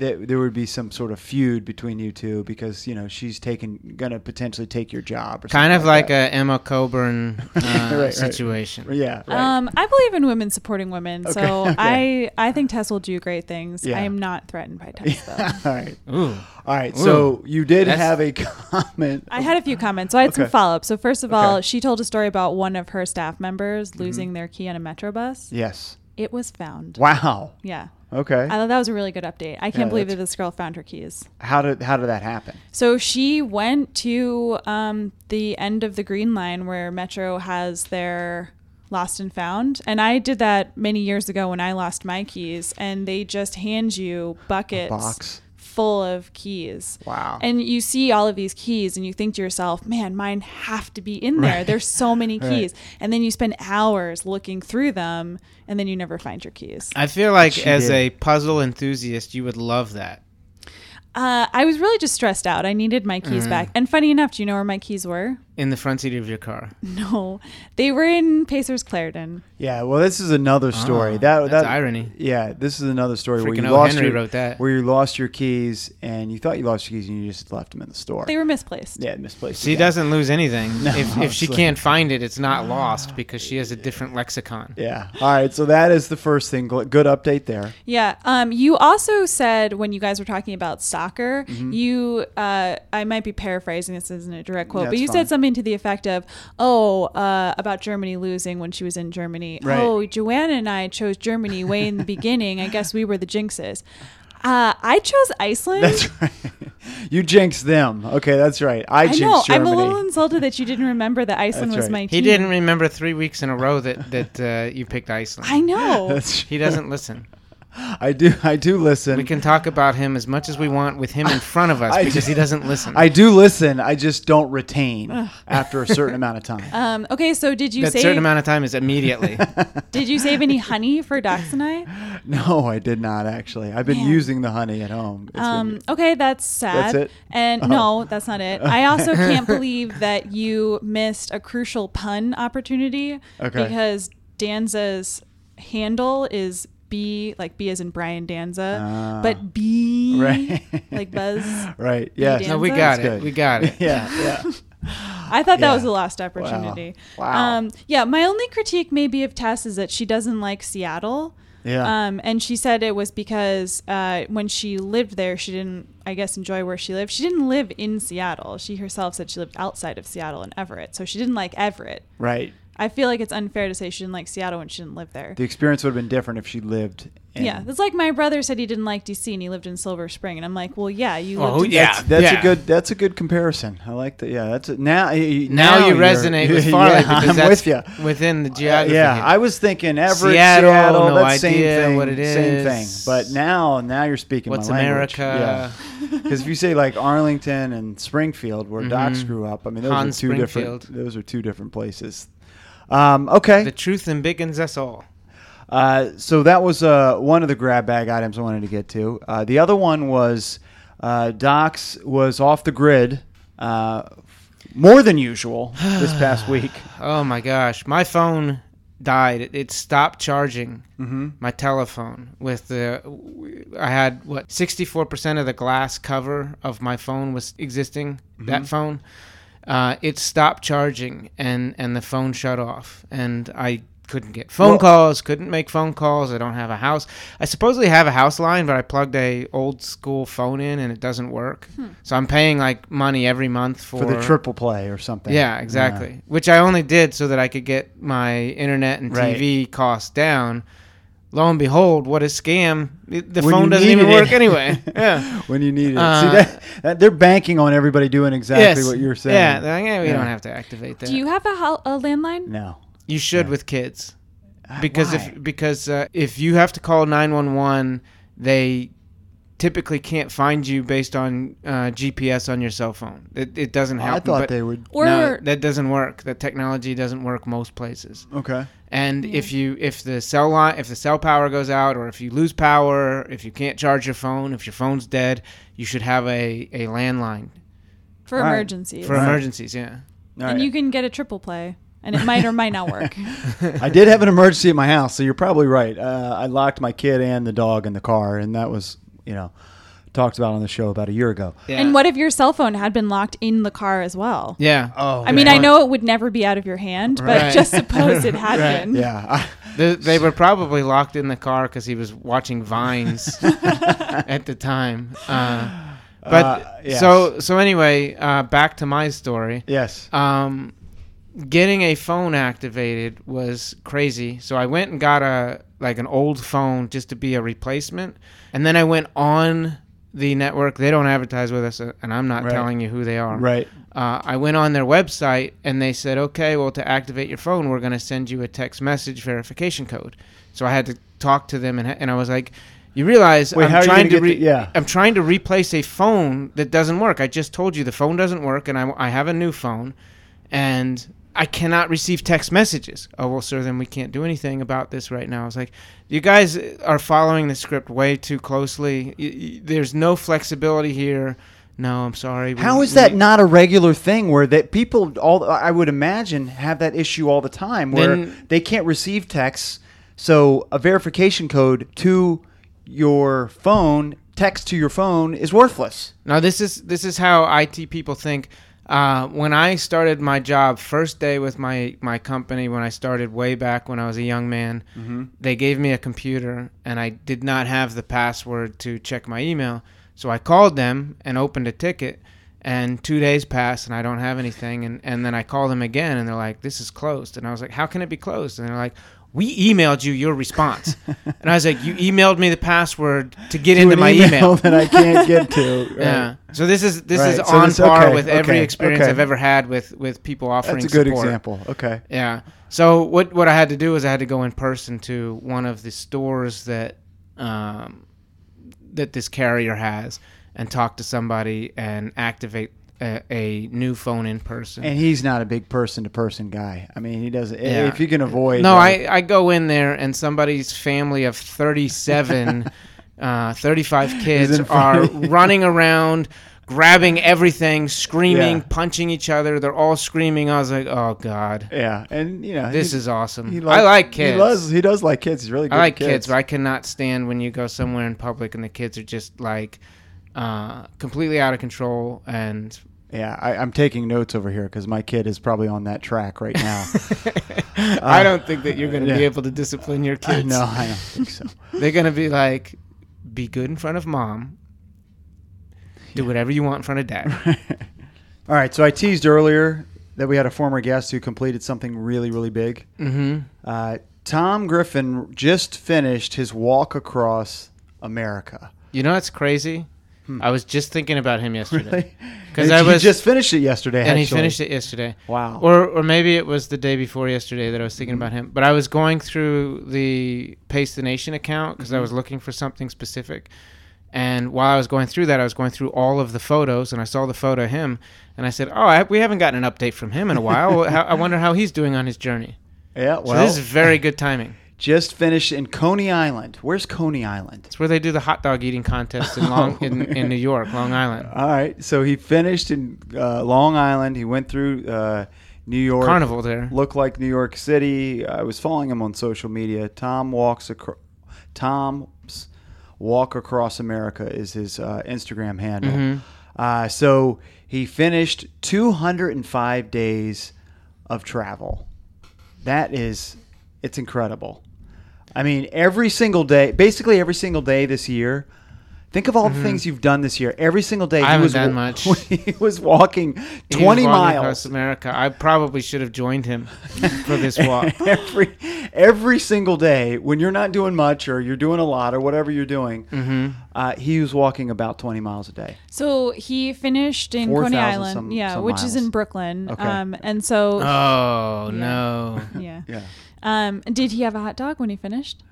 that there would be some sort of feud between you two because you know she's taking gonna potentially take your job or Kind of like that. a Emma Coburn (laughs) uh, Right, right. situation. yeah. Right. Um, I believe in women supporting women, so Okay, (laughs) okay. I I think Tess will do great things. Yeah. I am not threatened by (laughs) Tess though. All right. Ooh. All right. So you did That's- have a comment. I had a few comments, so I had some follow up. So first of all, Okay. she told a story about one of her staff members losing their key on a metro bus. yes. It was found. Wow. Yeah. Okay. I thought that was a really good update. I can't Yeah, believe that this girl found her keys. how did how did that happen? So she went to um, the end of the Green Line where Metro has their lost and found. And I did that many years ago when I lost my keys, and they just hand you buckets box? Full of keys. Wow. And you see all of these keys, and you think to yourself, man, mine have to be in there. Right. There's so many (laughs) Right. keys. And then you spend hours looking through them, and then you never find your keys. I feel like She as did. a puzzle enthusiast, you would love that. Uh, I was really just stressed out. I needed my keys Mm-hmm. back. And funny enough, do you know where my keys were? In the front seat of your car. No, they were in Pacers Clarendon. Yeah. Well, this is another story. Ah, that that's that irony. Yeah. This is another story where you O. lost Henry your, wrote that. where you lost your keys and you thought you lost your keys and you just left them in the store. They were misplaced. yeah, misplaced. She again. doesn't lose anything. (laughs) No, if, if she like- can't find it, it's not lost because she has a different lexicon. Yeah. All right. So that is the first thing. Good update there. Yeah. Um, you also said when you guys were talking about soccer, Mm-hmm. you, uh, I might be paraphrasing. This isn't a direct quote, but you fine. said something to the effect of, "Oh, uh, about Germany losing when she was in Germany. Right. Oh, Joanna and I chose Germany way in the (laughs) beginning. I guess we were the jinxes. Uh, I chose Iceland. That's right. (laughs) you jinxed them. Okay, that's right. I I jinxed know. I'm a little insulted that you didn't remember that Iceland That's was right. my team. He didn't remember three weeks in a row that, that uh, you picked Iceland. I know. (laughs) That's He doesn't listen. I do. I do listen. We can talk about him as much as we want with him in front of us (laughs) I because do- he doesn't listen. I do listen. I just don't retain after a certain amount of time. (laughs) um, okay, so did you that save? certain amount of time is immediately. (laughs) did you save any honey for Dax and I? No, I did not actually. I've been Man. using the honey at home. It's been- Um, okay, that's sad. That's it? And Oh. no, that's not it. I also can't believe that you missed a crucial pun opportunity Okay. because Danza's handle is B, like B as in Brian Danza, Ah. but B, Right. like Buzz. (laughs) right. Yeah. No, we got That's it. good. We got it. yeah. Yeah. (laughs) I thought that Yeah. was the last opportunity. Wow. Um, yeah, my only critique maybe of Tess is that she doesn't like Seattle. Yeah. Um, and she said it was because uh, when she lived there, she didn't, I guess, enjoy where she lived. She didn't live in Seattle. She herself said she lived outside of Seattle in Everett. So she didn't like Everett. right. I feel like it's unfair to say she didn't like Seattle when she didn't live there. The experience would have been different if she lived. In, yeah, it's like my brother said he didn't like DC and he lived in Silver Spring, and I'm like, well, yeah, you Oh, lived. in yeah. That's, that's yeah. a good. That's a good comparison. I like that. Yeah. That's it. Now. y- Now, you you're- resonate with (laughs) Farley Yeah, because I'm that's with you. within the geography. yeah, here. I was thinking Everett, Seattle, Seattle. no that's same thing. what it Same thing. But now, now you're speaking What's my language. America? Yeah, (laughs) Because if you say like Arlington and Springfield, where Doc Mhm. grew up, I mean those Hans are two different. Springfield. Those are two different places. Um, okay. The truth embiggens us all. Uh, so that was uh, one of the grab bag items I wanted to get to. Uh, the other one was uh, Doc's was off the grid uh, more than usual this past (sighs) week. Oh my gosh, my phone died. It, it stopped charging Mm-hmm. my telephone with the. I had what sixty four percent of the glass cover of my phone was existing. That phone, uh, it stopped charging and and the phone shut off and I. Couldn't get phone Well- calls. Couldn't make phone calls. I don't have a house. I supposedly have a house line, but I plugged a old school phone in and it doesn't work. So I'm paying like money every month for, for the triple play or something. yeah, exactly. Which I only did so that I could get my internet and Right. TV costs down. Lo and behold, what a scam! The the When phone doesn't even it. work anyway. (laughs) Yeah. When you need it. Uh, See that, that they're banking on everybody doing exactly yes. what you're saying. Yeah, they're like, "Yeah, we Yeah. don't have to activate that. Do you have a, hel- a landline? No. You should Yeah. with kids because why? if because uh, if you have to call nine one one, they typically can't find you based on uh, GPS on your cell phone. It, it doesn't help. I thought but they would. Or no, that doesn't work. The technology doesn't work most places. Okay. And if you if the cell line if the cell power goes out or if you lose power, if you can't charge your phone, if your phone's dead, you should have a, a landline for Right. emergencies. for Right. emergencies, yeah. All and right. you can get a triple play, and it might or might not work. (laughs) I did have an emergency at my house, so you're probably right. Uh, I locked my kid and the dog in the car, and that was, you know, talked about on the show about a year ago. Yeah. And what if your cell phone had been locked in the car as well? Yeah. Oh, I mean, I know it would never be out of your hand, but Right. just suppose it (laughs) had Right. been. Yeah. They, they were probably locked in the car because he was watching vines (laughs) at the time. Uh, but Uh, yes. so so anyway, uh, back to my story. yes. Um, getting a phone activated was crazy. So I went and got a like an old phone just to be a replacement, and then I went on the network. They don't advertise with us, uh, and I'm not Right. telling you who they are. Right. Uh, I went on their website and they said, okay, well, to activate your phone, we're going to send you a text message verification code. So I had to talk to them and, and I was like, you realize Wait, I'm how are you trying to get the- yeah. I'm trying to replace a phone that doesn't work. I just told you the phone doesn't work and I, I have a new phone and I cannot receive text messages. Oh, well, sir, then we can't do anything about this right now. I was like, you guys are following the script way too closely. Y- y- There's no flexibility here. No, I'm sorry. We- How is we- that not a regular thing where that people all I would imagine have that issue all the time where Then- they can't receive texts so a verification code to your phone text to your phone is worthless. Now this is this is how IT people think. Uh, when I started my job, first day with my my company, when I started way back when I was a young man, they gave me a computer and I did not have the password to check my email. So I called them and opened a ticket. And two days passed and I don't have anything. And, and then I called them again and they're like, this is closed. And I was like, how can it be closed? And they're like, we emailed you your response. (laughs) and I was like, you emailed me the password to get To into my email. that I can't get to. (laughs) Right. Yeah. So this is this Right, is so on this- par okay, with every okay, experience okay. I've ever had with with people offering. That's a good support. example. Okay. Yeah. So what what I had to do was I had to go in person to one of the stores that um, that this carrier has and talk to somebody and activate a, a new phone in person. And he's not a big person to person guy. I mean, he doesn't. Yeah. If you can avoid. no, that- I, I go in there and somebody's family of 37, (laughs) uh, 35 kids are running around, grabbing everything, screaming, Yeah. punching each other. They're all screaming. I was like, oh, God. Yeah, and you know This he- is awesome. he I like kids. He does. He does like kids. He's really good. I like at kids, but I cannot stand when you go somewhere in public and the kids are just like uh, completely out of control and Yeah, I, I'm taking notes over here because my kid is probably on that track right now. (laughs) I don't think that you're going to Uh, yeah. be able to discipline your (laughs) kids. no, I don't think so. (laughs) They're going to be like, be good in front of mom. Do whatever you want in front of dad. All right, so I teased earlier that we had a former guest who completed something really, really big. mm-hmm. Uh, Tom Griffin just finished his walk across America. You know what's crazy? I was just thinking about him yesterday. because Really? I he was- just finished it yesterday. and he finished it yesterday. Wow. Or or maybe it was the day before yesterday that I was thinking Mm-hmm. about him. But I was going through the Pace the Nation account because I Mm-hmm. was looking for something specific. And while I was going through that, I was going through all of the photos, and I saw the photo of him, and I said, "Oh, I, we haven't gotten an update from him in a while. how, I wonder how he's doing on his journey." (laughs) yeah. So Well, this is very good timing. Just finished in Coney Island. Where's Coney Island? It's where they do the hot dog eating contest in Long in, (laughs) in New York, Long Island. All right. So he finished in uh, Long Island. He went through uh, New York. Carnival there. Looked like New York City. I was following him on social media. Tom walks across. Tom's walk across America is his uh, Instagram handle. Mhm. Uh, so he finished 205 days of travel. That is, it's incredible. I mean, every single day, basically every single day this year. Think of all the things you've done this year. Every single day, Mm-hmm. I he haven't was done much. (laughs) he was walking He was 20 walking miles. across America. I probably should have joined him for this (laughs) walk. every every single day when you're not doing much or you're doing a lot or whatever you're doing. hmm Uh, he was walking about 20 miles a day. So he finished in 4,000 Coney Island, some- yeah, some which is in. Brooklyn. Okay. Um, and so, Oh Yeah. no! yeah. Yeah. Um, did he have a hot dog when he finished?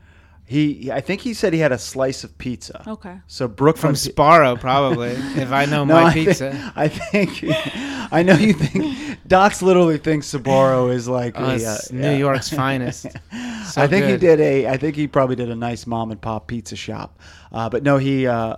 He, I think he said he had a slice of pizza. Okay. So Brooklyn From Sbarro, probably. if I know (laughs) No, my I thi- pizza. I think, (laughs) I know you think Doc's literally thinks Sbarro is like a, uh, New yeah. York's finest. (laughs) So I think he did a. I think he probably did a nice mom and pop pizza shop, uh, but no, he uh,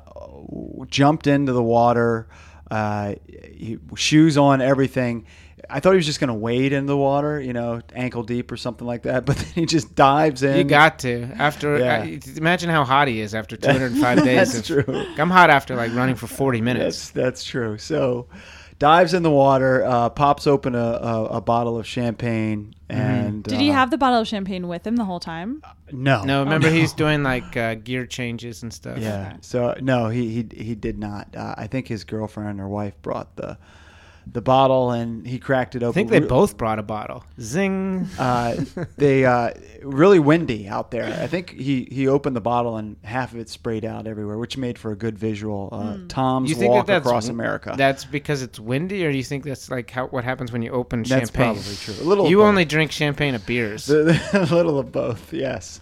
jumped into the water, uh, he, shoes on, everything. I thought he was just going to wade in the water, you know, ankle deep or something like that. (laughs) But then he just dives in. You got to after. Yeah. Uh, imagine how hot he is after (laughs) 205 days. That's of- true. I'm hot after like running for 40 minutes. That's that's true. So, dives in the water, uh, pops open a, a, a bottle of champagne, and Did he uh, have the bottle of champagne with him the whole time? no? No, remember no. he's doing like uh, gear changes and stuff. Yeah. So no, he he he did not. Uh, I think his girlfriend or wife brought the the bottle, and he cracked it open. I think they both brought a bottle. Zing. Uh, they uh, really windy out there. I think he, he opened the bottle and half of it sprayed out everywhere, which made for a good visual. Uh, Tom's you think walk that that's across America. That's because it's windy, or do you think that's like how what happens when you open That's champagne? That's probably true. A little. You only drink champagne of beers. (laughs) a little of both. Yes.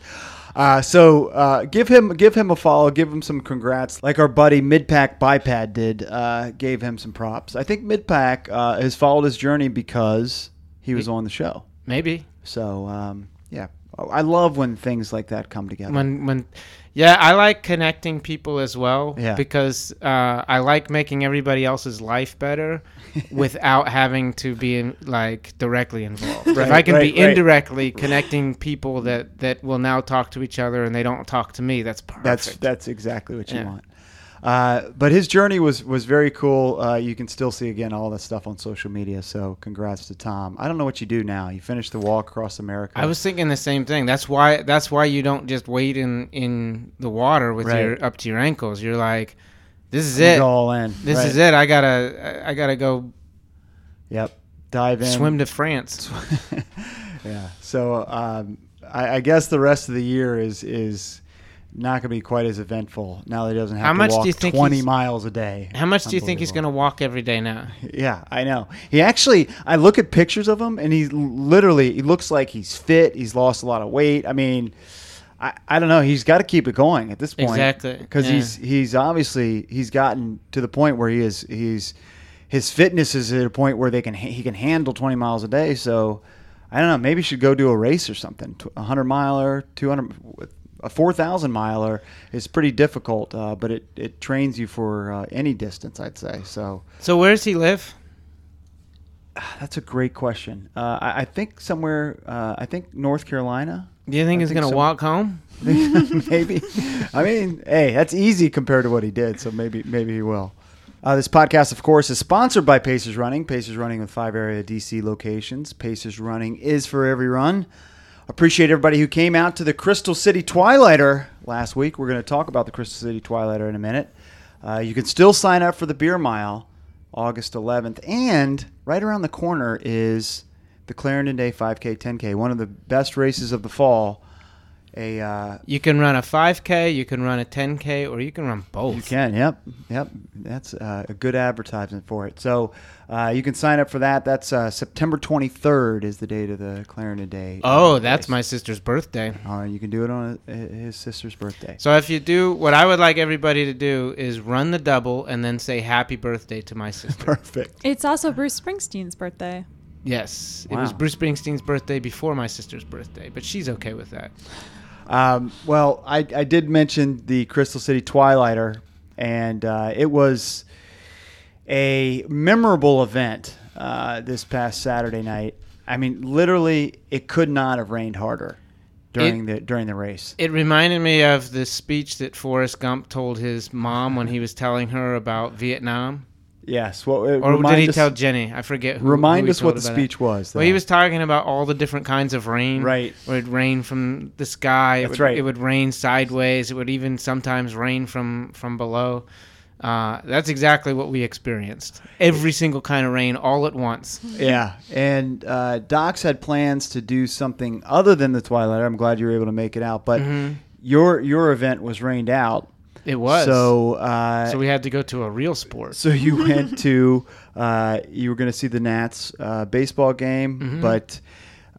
Uh, so uh, give him give him a follow, give him some congrats, like our buddy Midpack Bipad did. Uh, gave him some props. I think Midpack uh, has followed his journey because he was on the show. Maybe So um, yeah, I love when things like that come together. when when yeah i like connecting people as well Yeah. because uh, i like making everybody else's life better (laughs) without having to be in, like directly involved if i can right, be right. indirectly connecting people that that will now talk to each other and they don't talk to me that's perfect That's that's exactly what you Yeah. want. Uh, but his journey was was very cool. Uh, you can still see again all that stuff on social media. So congrats to Tom. I don't know what you do now. You finished the walk across America. I was thinking the same thing. That's why. That's why you don't just wade in in the water with Right. your up to your ankles. You're like, this is it. all in. This Right. is it. I gotta. I gotta go Yep. Dive in. swim to France. (laughs) yeah. So um, I, I guess the rest of the year is is not going to be quite as eventful now that he doesn't have How to much do walk you think 20 miles a day. How much do you think he's gonna walk every day now? (laughs) Yeah, I know. He actually, I look at pictures of him, and he's literally, he looks like he's fit. He's lost a lot of weight. I mean, I, I don't know. He's got to keep it going at this point, Exactly, because yeah. he's he's obviously he's gotten to the point where he is he's his fitness is at a point where they can he can handle twenty miles a day. So I don't know. Maybe he should go do a race or something. Tw- A hundred miler, two hundred. A four thousand miler is pretty difficult, uh, but it, it trains you for uh, any distance, I'd say. So So where does he live? that's a great question. Uh, I, I think somewhere. Uh, I think North Carolina. Do you think I he's gonna so. walk home? (laughs) maybe. I mean, hey, that's easy compared to what he did. So maybe maybe he will. Uh, this podcast, of course, is sponsored by Pacers Running. Pacers Running with five area DC locations. Pacers Running is for every run. Appreciate everybody who came out to the Crystal City Twilighter last week. We're going to talk about the Crystal City Twilighter in a minute. Uh, you can still sign up for the Beer Mile August 11th. And right around the corner is the Clarendon Day 5K, 10K, one of the best races of the fall. A uh, You can run a 5K, you can run a 10K, or you can run both. You can, yep, yep. That's uh, a good advertisement for it. So uh, you can sign up for that. That's uh, September 23rd is the date of the Clarendon Day. Oh, that's my sister's birthday. All right, you can do it on uh his sister's birthday. So if you do, what I would like everybody to do is run the double and then say happy birthday to my sister. (laughs) Perfect. It's also Bruce Springsteen's birthday. yes, it was Bruce Springsteen's birthday before my sister's birthday, but she's okay with that. Um, well, I, I did mention the Crystal City Twilighter, and uh, it was a memorable event uh, this past Saturday night. I mean, literally, it could not have rained harder during the during the race. It reminded me of the speech that Forrest Gump told his mom when he was telling her about Vietnam. Yes. Well, it Or did he us- tell Jenny? I forget. Who, Remind who us what the it. speech was. Well, he was talking about all the different kinds of rain. Right. It'd rain from the sky. It That's would, right. It would rain sideways. It would even sometimes rain from from below. Uh, that's exactly what we experienced. Every single kind of rain all at once. Yeah, and uh, Docs had plans to do something other than the Twilight. I'm glad you were able to make it out, but Mhm. your your event was rained out. It was. so. Uh, so we had to go to a real sport. so you (laughs) went to uh, you were going to see the Nats uh, baseball game, Mhm. but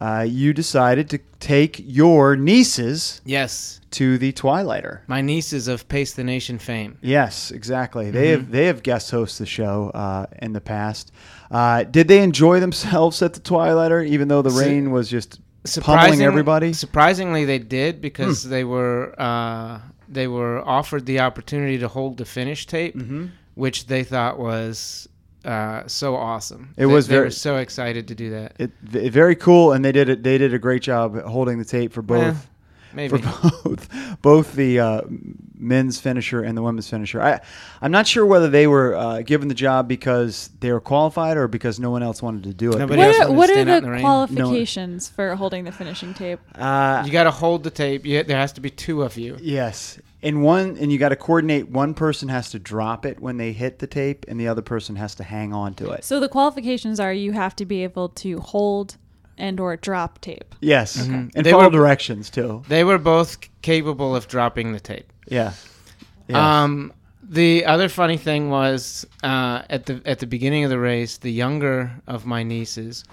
uh, you decided to take your nieces yes. to the Twilighter. My nieces of Pace the Nation fame. Yes, exactly. They Mm-hmm. have they have guest hosts the show uh, in the past. Uh, did they enjoy themselves at the Twilighter, even though the Su- rain was just pummeling Surprising- everybody? Surprisingly, they did because Hmm. they were uh, they were offered the opportunity to hold the finish tape, Mm-hmm. which they thought was uh, so awesome. It They- was they very- were so excited to do that. It, v- very cool, and they did it. They did a great job holding the tape for both. Eh, Maybe. for (laughs) both both the uh, men's finisher and the women's finisher. I I'm not sure whether they were uh, given the job because they were qualified or because no one else wanted to do it. Nobody else What are, wanted to what are stand out in the the rain. qualifications for holding the finishing tape? Uh, you got to hold the tape. You, there has to be two of you. yes, and one and you got to coordinate. One person has to drop it when they hit the tape, and the other person has to hang on to it. So the qualifications are you have to be able to hold and or drop tape. Yes, Mhm. and They follow were- directions too. They were both capable of dropping the tape. Yeah. Yes. Um, the other funny thing was uh, at the at the beginning of the race, the younger of my nieces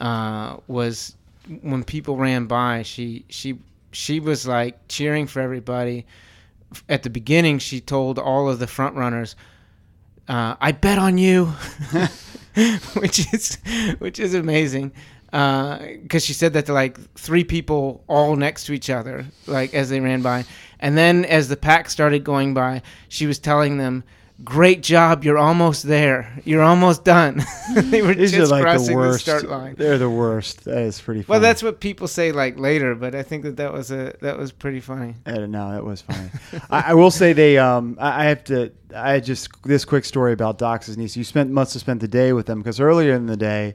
uh, was when people ran by. She she she was like cheering for everybody. At the beginning, she told all of the front runners, uh, "I bet on you," (laughs) which is which is amazing. Because she said that to like three people all next to each other, like as they ran by, and then as the pack started going by, she was telling them, "Great job, you're almost there. You're almost done." (laughs) they were These just are like crossing the worst. start line. They're the worst. That is pretty. Funny. Well, that's what people say like later, but I think that that was a that was pretty funny. I don't know. That was funny. I, I will say they. Um, I, I have to. I just this quick story about Doc's niece. You spent must have spent the day with them because earlier in the day,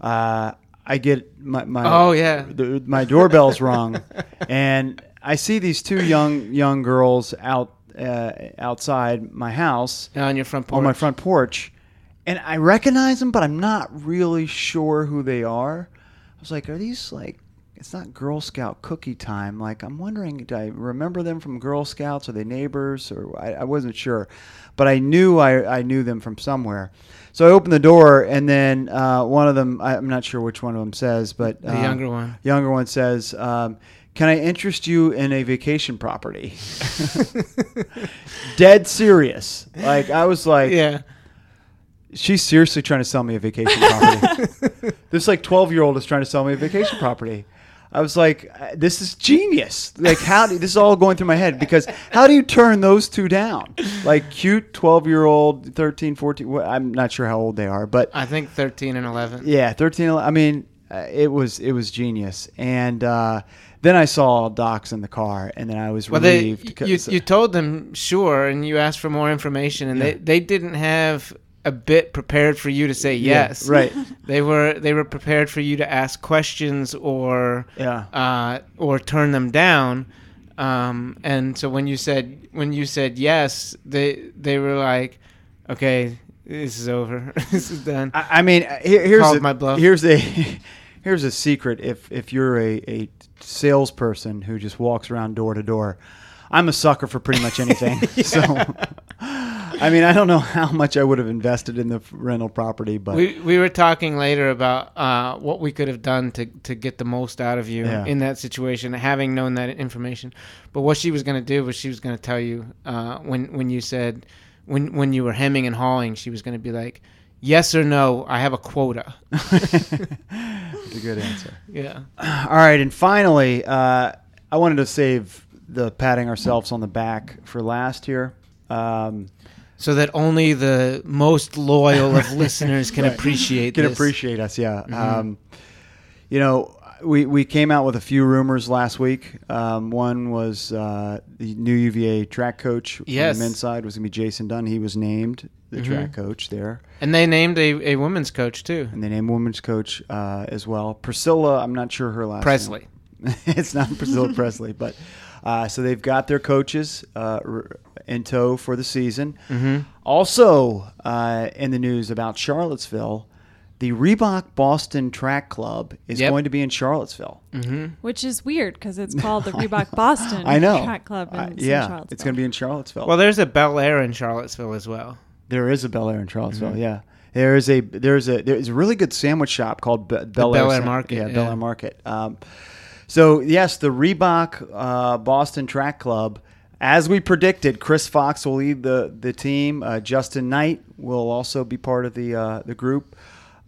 uh, I get my my Oh, yeah. the, my doorbell's rung, (laughs) and I see these two young young girls out uh, outside my house On your front porch. on my front porch, and I recognize them, but I'm not really sure who they are. I was like, are these like? It's not Girl Scout cookie time. Like, I'm wondering, do I remember them from Girl Scouts? Are they neighbors? Or I, I wasn't sure, but I knew I, I knew them from somewhere. So I opened the door, and then uh, one of them, I, I'm not sure which one of them says, but The um, younger one. younger one says, um, "Can I interest you in a vacation property?" (laughs) Dead serious. Like I was like, Yeah. she's seriously trying to sell me a vacation property. (laughs) this like 12 year old is trying to sell me a vacation property. I was like, uh, this is genius. Like, how do this is all going through my head because how do you turn those two down? Like, cute 12 year old, 13, 14. wh- I'm not sure how old they are, but I think 13 and 11. yeah, 13. I mean, uh, it was it was genius. And uh, then I saw Docs in the car, and then I was Well, relieved. you, 'cause- you told them sure, and you asked for more information, and they, they didn't have a bit prepared for you to say Yeah, yes. right. (laughs) They were they were prepared for you to ask questions or Yeah. uh, or turn them down. Um, and so when you said when you said yes, they they were like, okay, this is over, (laughs) this is done. I, I mean, uh, here, here's Called a, my bluff. Here's a (laughs) here's a secret. If if you're a, a salesperson who just walks around door to door, I'm a sucker for pretty much anything. So, I mean, I don't know how much I would have invested in the rental property, but We, we were talking later about uh, what we could have done to, to get the most out of you Yeah. in that situation, having known that information. But what she was going to do was she was going to tell you uh, when when you said when when you were hemming and hawing, she was going to be like, "Yes or no, I have a quota." (laughs) (laughs) it's a good answer. Yeah. All right, and finally, uh, I wanted to save the patting ourselves on the back for last here. Um, So that only the most loyal of (laughs) listeners can Right. appreciate can this. appreciate us. Yeah. Um, you know, we, we came out with a few rumors last week. Um, one was uh, the new UVA track coach Yes. on the men's side was going to be Jason Dunn. He was named the track coach there, And they named a, a women's coach too, and they named women's coach uh, as well. Priscilla, I'm not sure her last name. Presley. name. (laughs) it's not Priscilla (laughs) Presley, but uh, so they've got their coaches uh, in tow for the season. Mm-hmm. Also, uh, in the news about Charlottesville, the Reebok Boston Track Club is Yep. going to be in Charlottesville. Mm-hmm. Which is weird because it's called the (laughs) Reebok Boston I know. Track Club in, Uh, yeah, Charlottesville. it's going to be in Charlottesville. Well, there's a Bel Air in Charlottesville as well. there is a Bel Air in Charlottesville. Mm-hmm. Yeah, there is a there's a there's a really good sandwich shop called Be- Bel Bel Air Sam- Market, Yeah, yeah. Bel Air Market. Um, so yes, the Reebok uh, Boston Track Club. As we predicted, Chris Fox will lead the the team. Uh, Justin Knight will also be part of the uh, the group,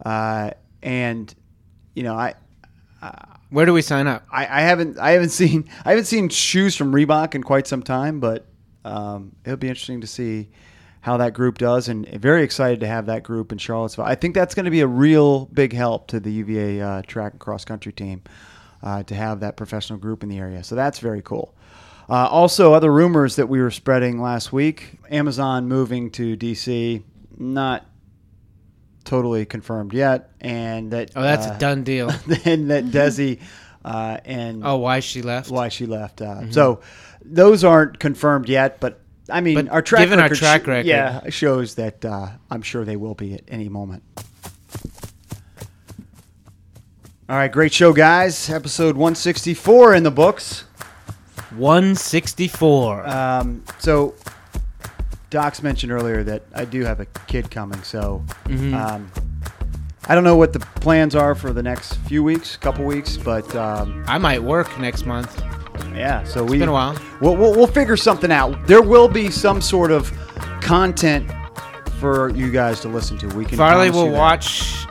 uh, and you know I. Where do we sign up? I, I haven't I haven't (laughs) seen I haven't seen shoes from Reebok in quite some time, but um, it'll be interesting to see how that group does, and very excited to have that group in Charlottesville. I think that's going to be a real big help to the UVA uh, track and cross country team uh, to have that professional group in the area. So that's very cool. Uh, also, other rumors that we were spreading last week: Amazon moving to DC, not totally confirmed yet, and that Oh, that's uh, a done deal. (laughs) and that (laughs) Desi uh, and Oh, why she left? why she left. Uh, So those aren't confirmed yet, but I mean, But our track given our record track record. yeah, shows that uh, I'm sure they will be at any moment. All right, great show, guys. Episode 164 in the books. 164. Um, so, Doc's mentioned earlier that I do have a kid coming, so Mm-hmm. um, I don't know what the plans are for the next few weeks, couple weeks, but um, I might work next month. yeah. So we been a while. We'll, we'll, we'll figure something out. There will be some sort of content for you guys to listen to. We can. Farley promise will you that. watch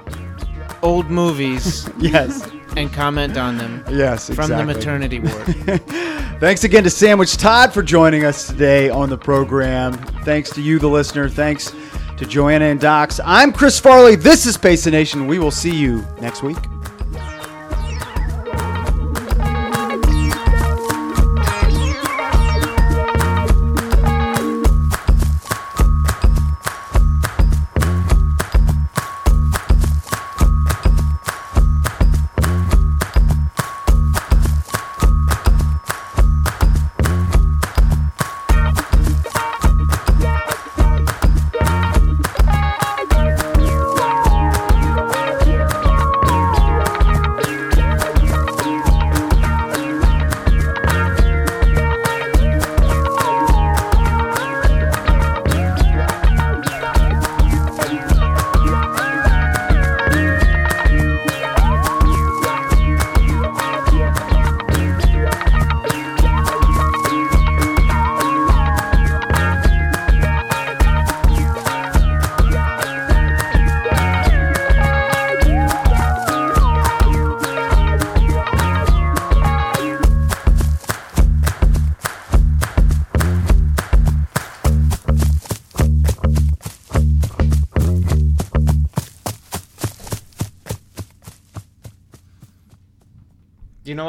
old movies (laughs) Yes. and comment on them Yes. from the maternity ward. (laughs) Thanks again to Sandwich Todd for joining us today on the program. Thanks to you, the listener. Thanks to Joanna and Docs. I'm Chris Farley. This is Space the Nation. We will see you next week.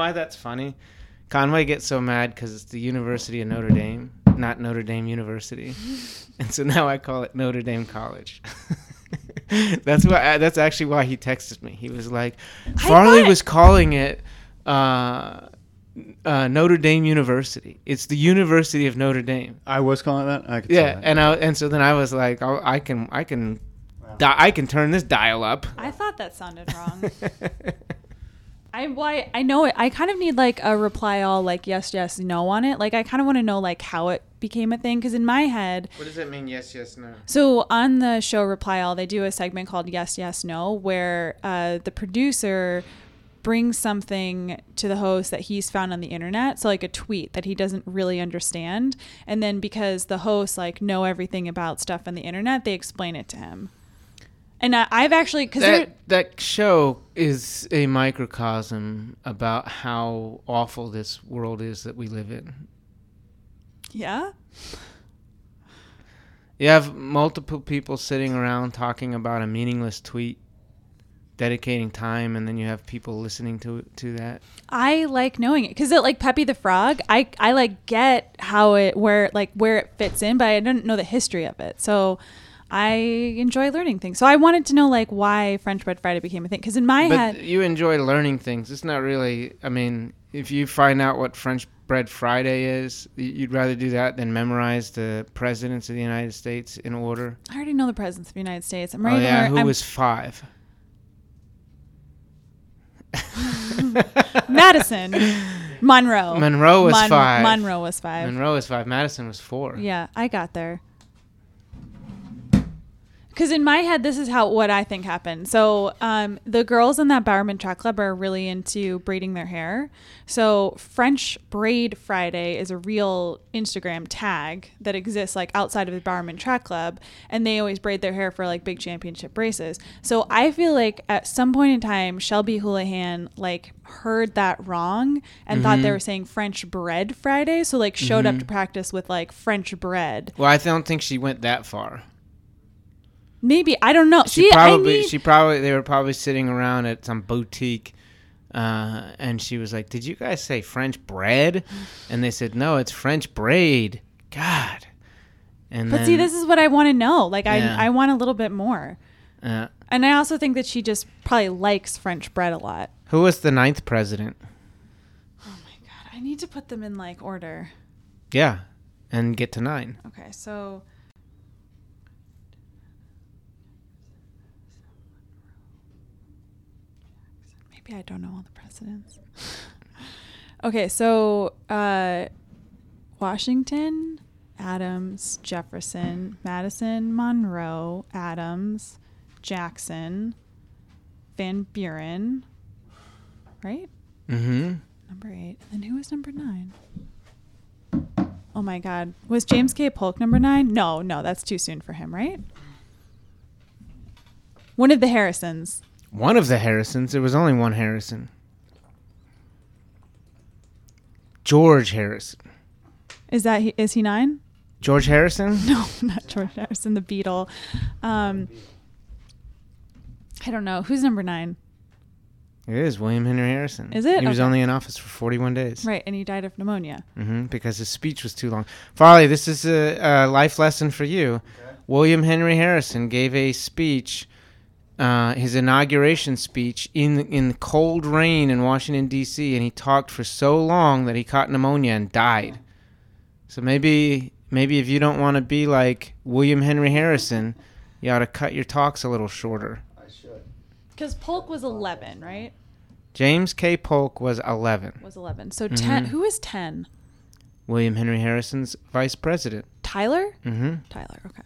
Why that's funny? Conway gets so mad because it's the University of Notre Dame, not Notre Dame University, (laughs) and so now I call it Notre Dame College. (laughs) that's why. That's actually why he texted me. He was like, Farley thought- was calling it uh, uh, Notre Dame University. It's the University of Notre Dame. I was calling that. I could Yeah, that. and I and so then I was like, oh, I can I can. di- I can turn this dial up. I thought that sounded wrong. (laughs) I why I know it. I kind of need like a reply all like yes yes no on it. Like I kind of want to know like how it became a thing because in my head. What does it mean? Yes, yes, no. So on the show Reply All, they do a segment called Yes Yes No, where uh, the producer brings something to the host that he's found on the internet so like a tweet that he doesn't really understand and then because the hosts like know everything about stuff on the internet they explain it to him and I, i've actually because That that show is a microcosm about how awful this world is that we live in. yeah You have multiple people sitting around talking about a meaningless tweet, dedicating time, and then you have people listening to to that. I like knowing it because it like Pepe the Frog. I I like get how it where like where it fits in, but I don't know the history of it. So I enjoy learning things. So I wanted to know like why French Bread Friday became a thing because in my But head, you enjoy learning things. It's not really. I mean, if you find out what French Bread Friday is, you'd rather do that than memorize the presidents of the United States in order. I already know the presidents of the United States. I'm Oh ready yeah, to who. I'm- was five? (laughs) Madison, Monroe. Monroe was Mon- five. Monroe was five. Monroe was five. Madison was four. Yeah, I got there. Because in my head, this is how what I think happened. So um, the girls in that Bowerman Track Club are really into braiding their hair. So French Braid Friday is a real Instagram tag that exists like outside of the Bowerman Track Club, and they always braid their hair for like big championship races. So I feel like at some point in time, Shelby Houlihan like heard that wrong and thought they were saying French Bread Friday. So like showed up to practice with like French bread. Well, I don't think she went that far. Maybe I don't know. She See, probably need, she probably they were probably sitting around at some boutique uh, and she was like, "Did you guys say French bread?" And they said, "No, it's French braid." God. And But then, see, this is what I want to know. Like, Yeah. I I want a little bit more. uh, And I also think that she just probably likes French bread a lot. who was the ninth president? Oh my god, I need to put them in like order. Yeah, and get to nine. Okay, so maybe I don't know all the presidents. (laughs) okay, so uh, Washington, Adams, Jefferson, Madison, Monroe, Adams, Jackson, Van Buren, right? Mm-hmm. Number eight. And then who was number nine? Oh my God. Was James K. Polk number nine? No, no, that's too soon for him, right? One of the Harrisons. One of the Harrisons. There was only one Harrison. George Harrison. Is that he, is he nine? George Harrison? (laughs) No, not George Harrison, the Beatle. Um, I don't know. Who's number nine? It is William Henry Harrison. Is it? He was Okay. only in office for 41 days. Right, and he died of pneumonia. Mm-hmm, because his speech was too long. Farley, this is a, a life lesson for you. William Henry Harrison gave a speech, uh, his inauguration speech, in in cold rain in Washington D.C., and he talked for so long that he caught pneumonia and died. So maybe maybe if you don't want to be like William Henry Harrison, you ought to cut your talks a little shorter. I should. Because Polk was 11, right? James K. Polk was 11. Was 11. So 10. Mhm. Who is 10? William Henry Harrison's vice president. Tyler? Mm-hmm. Tyler, okay.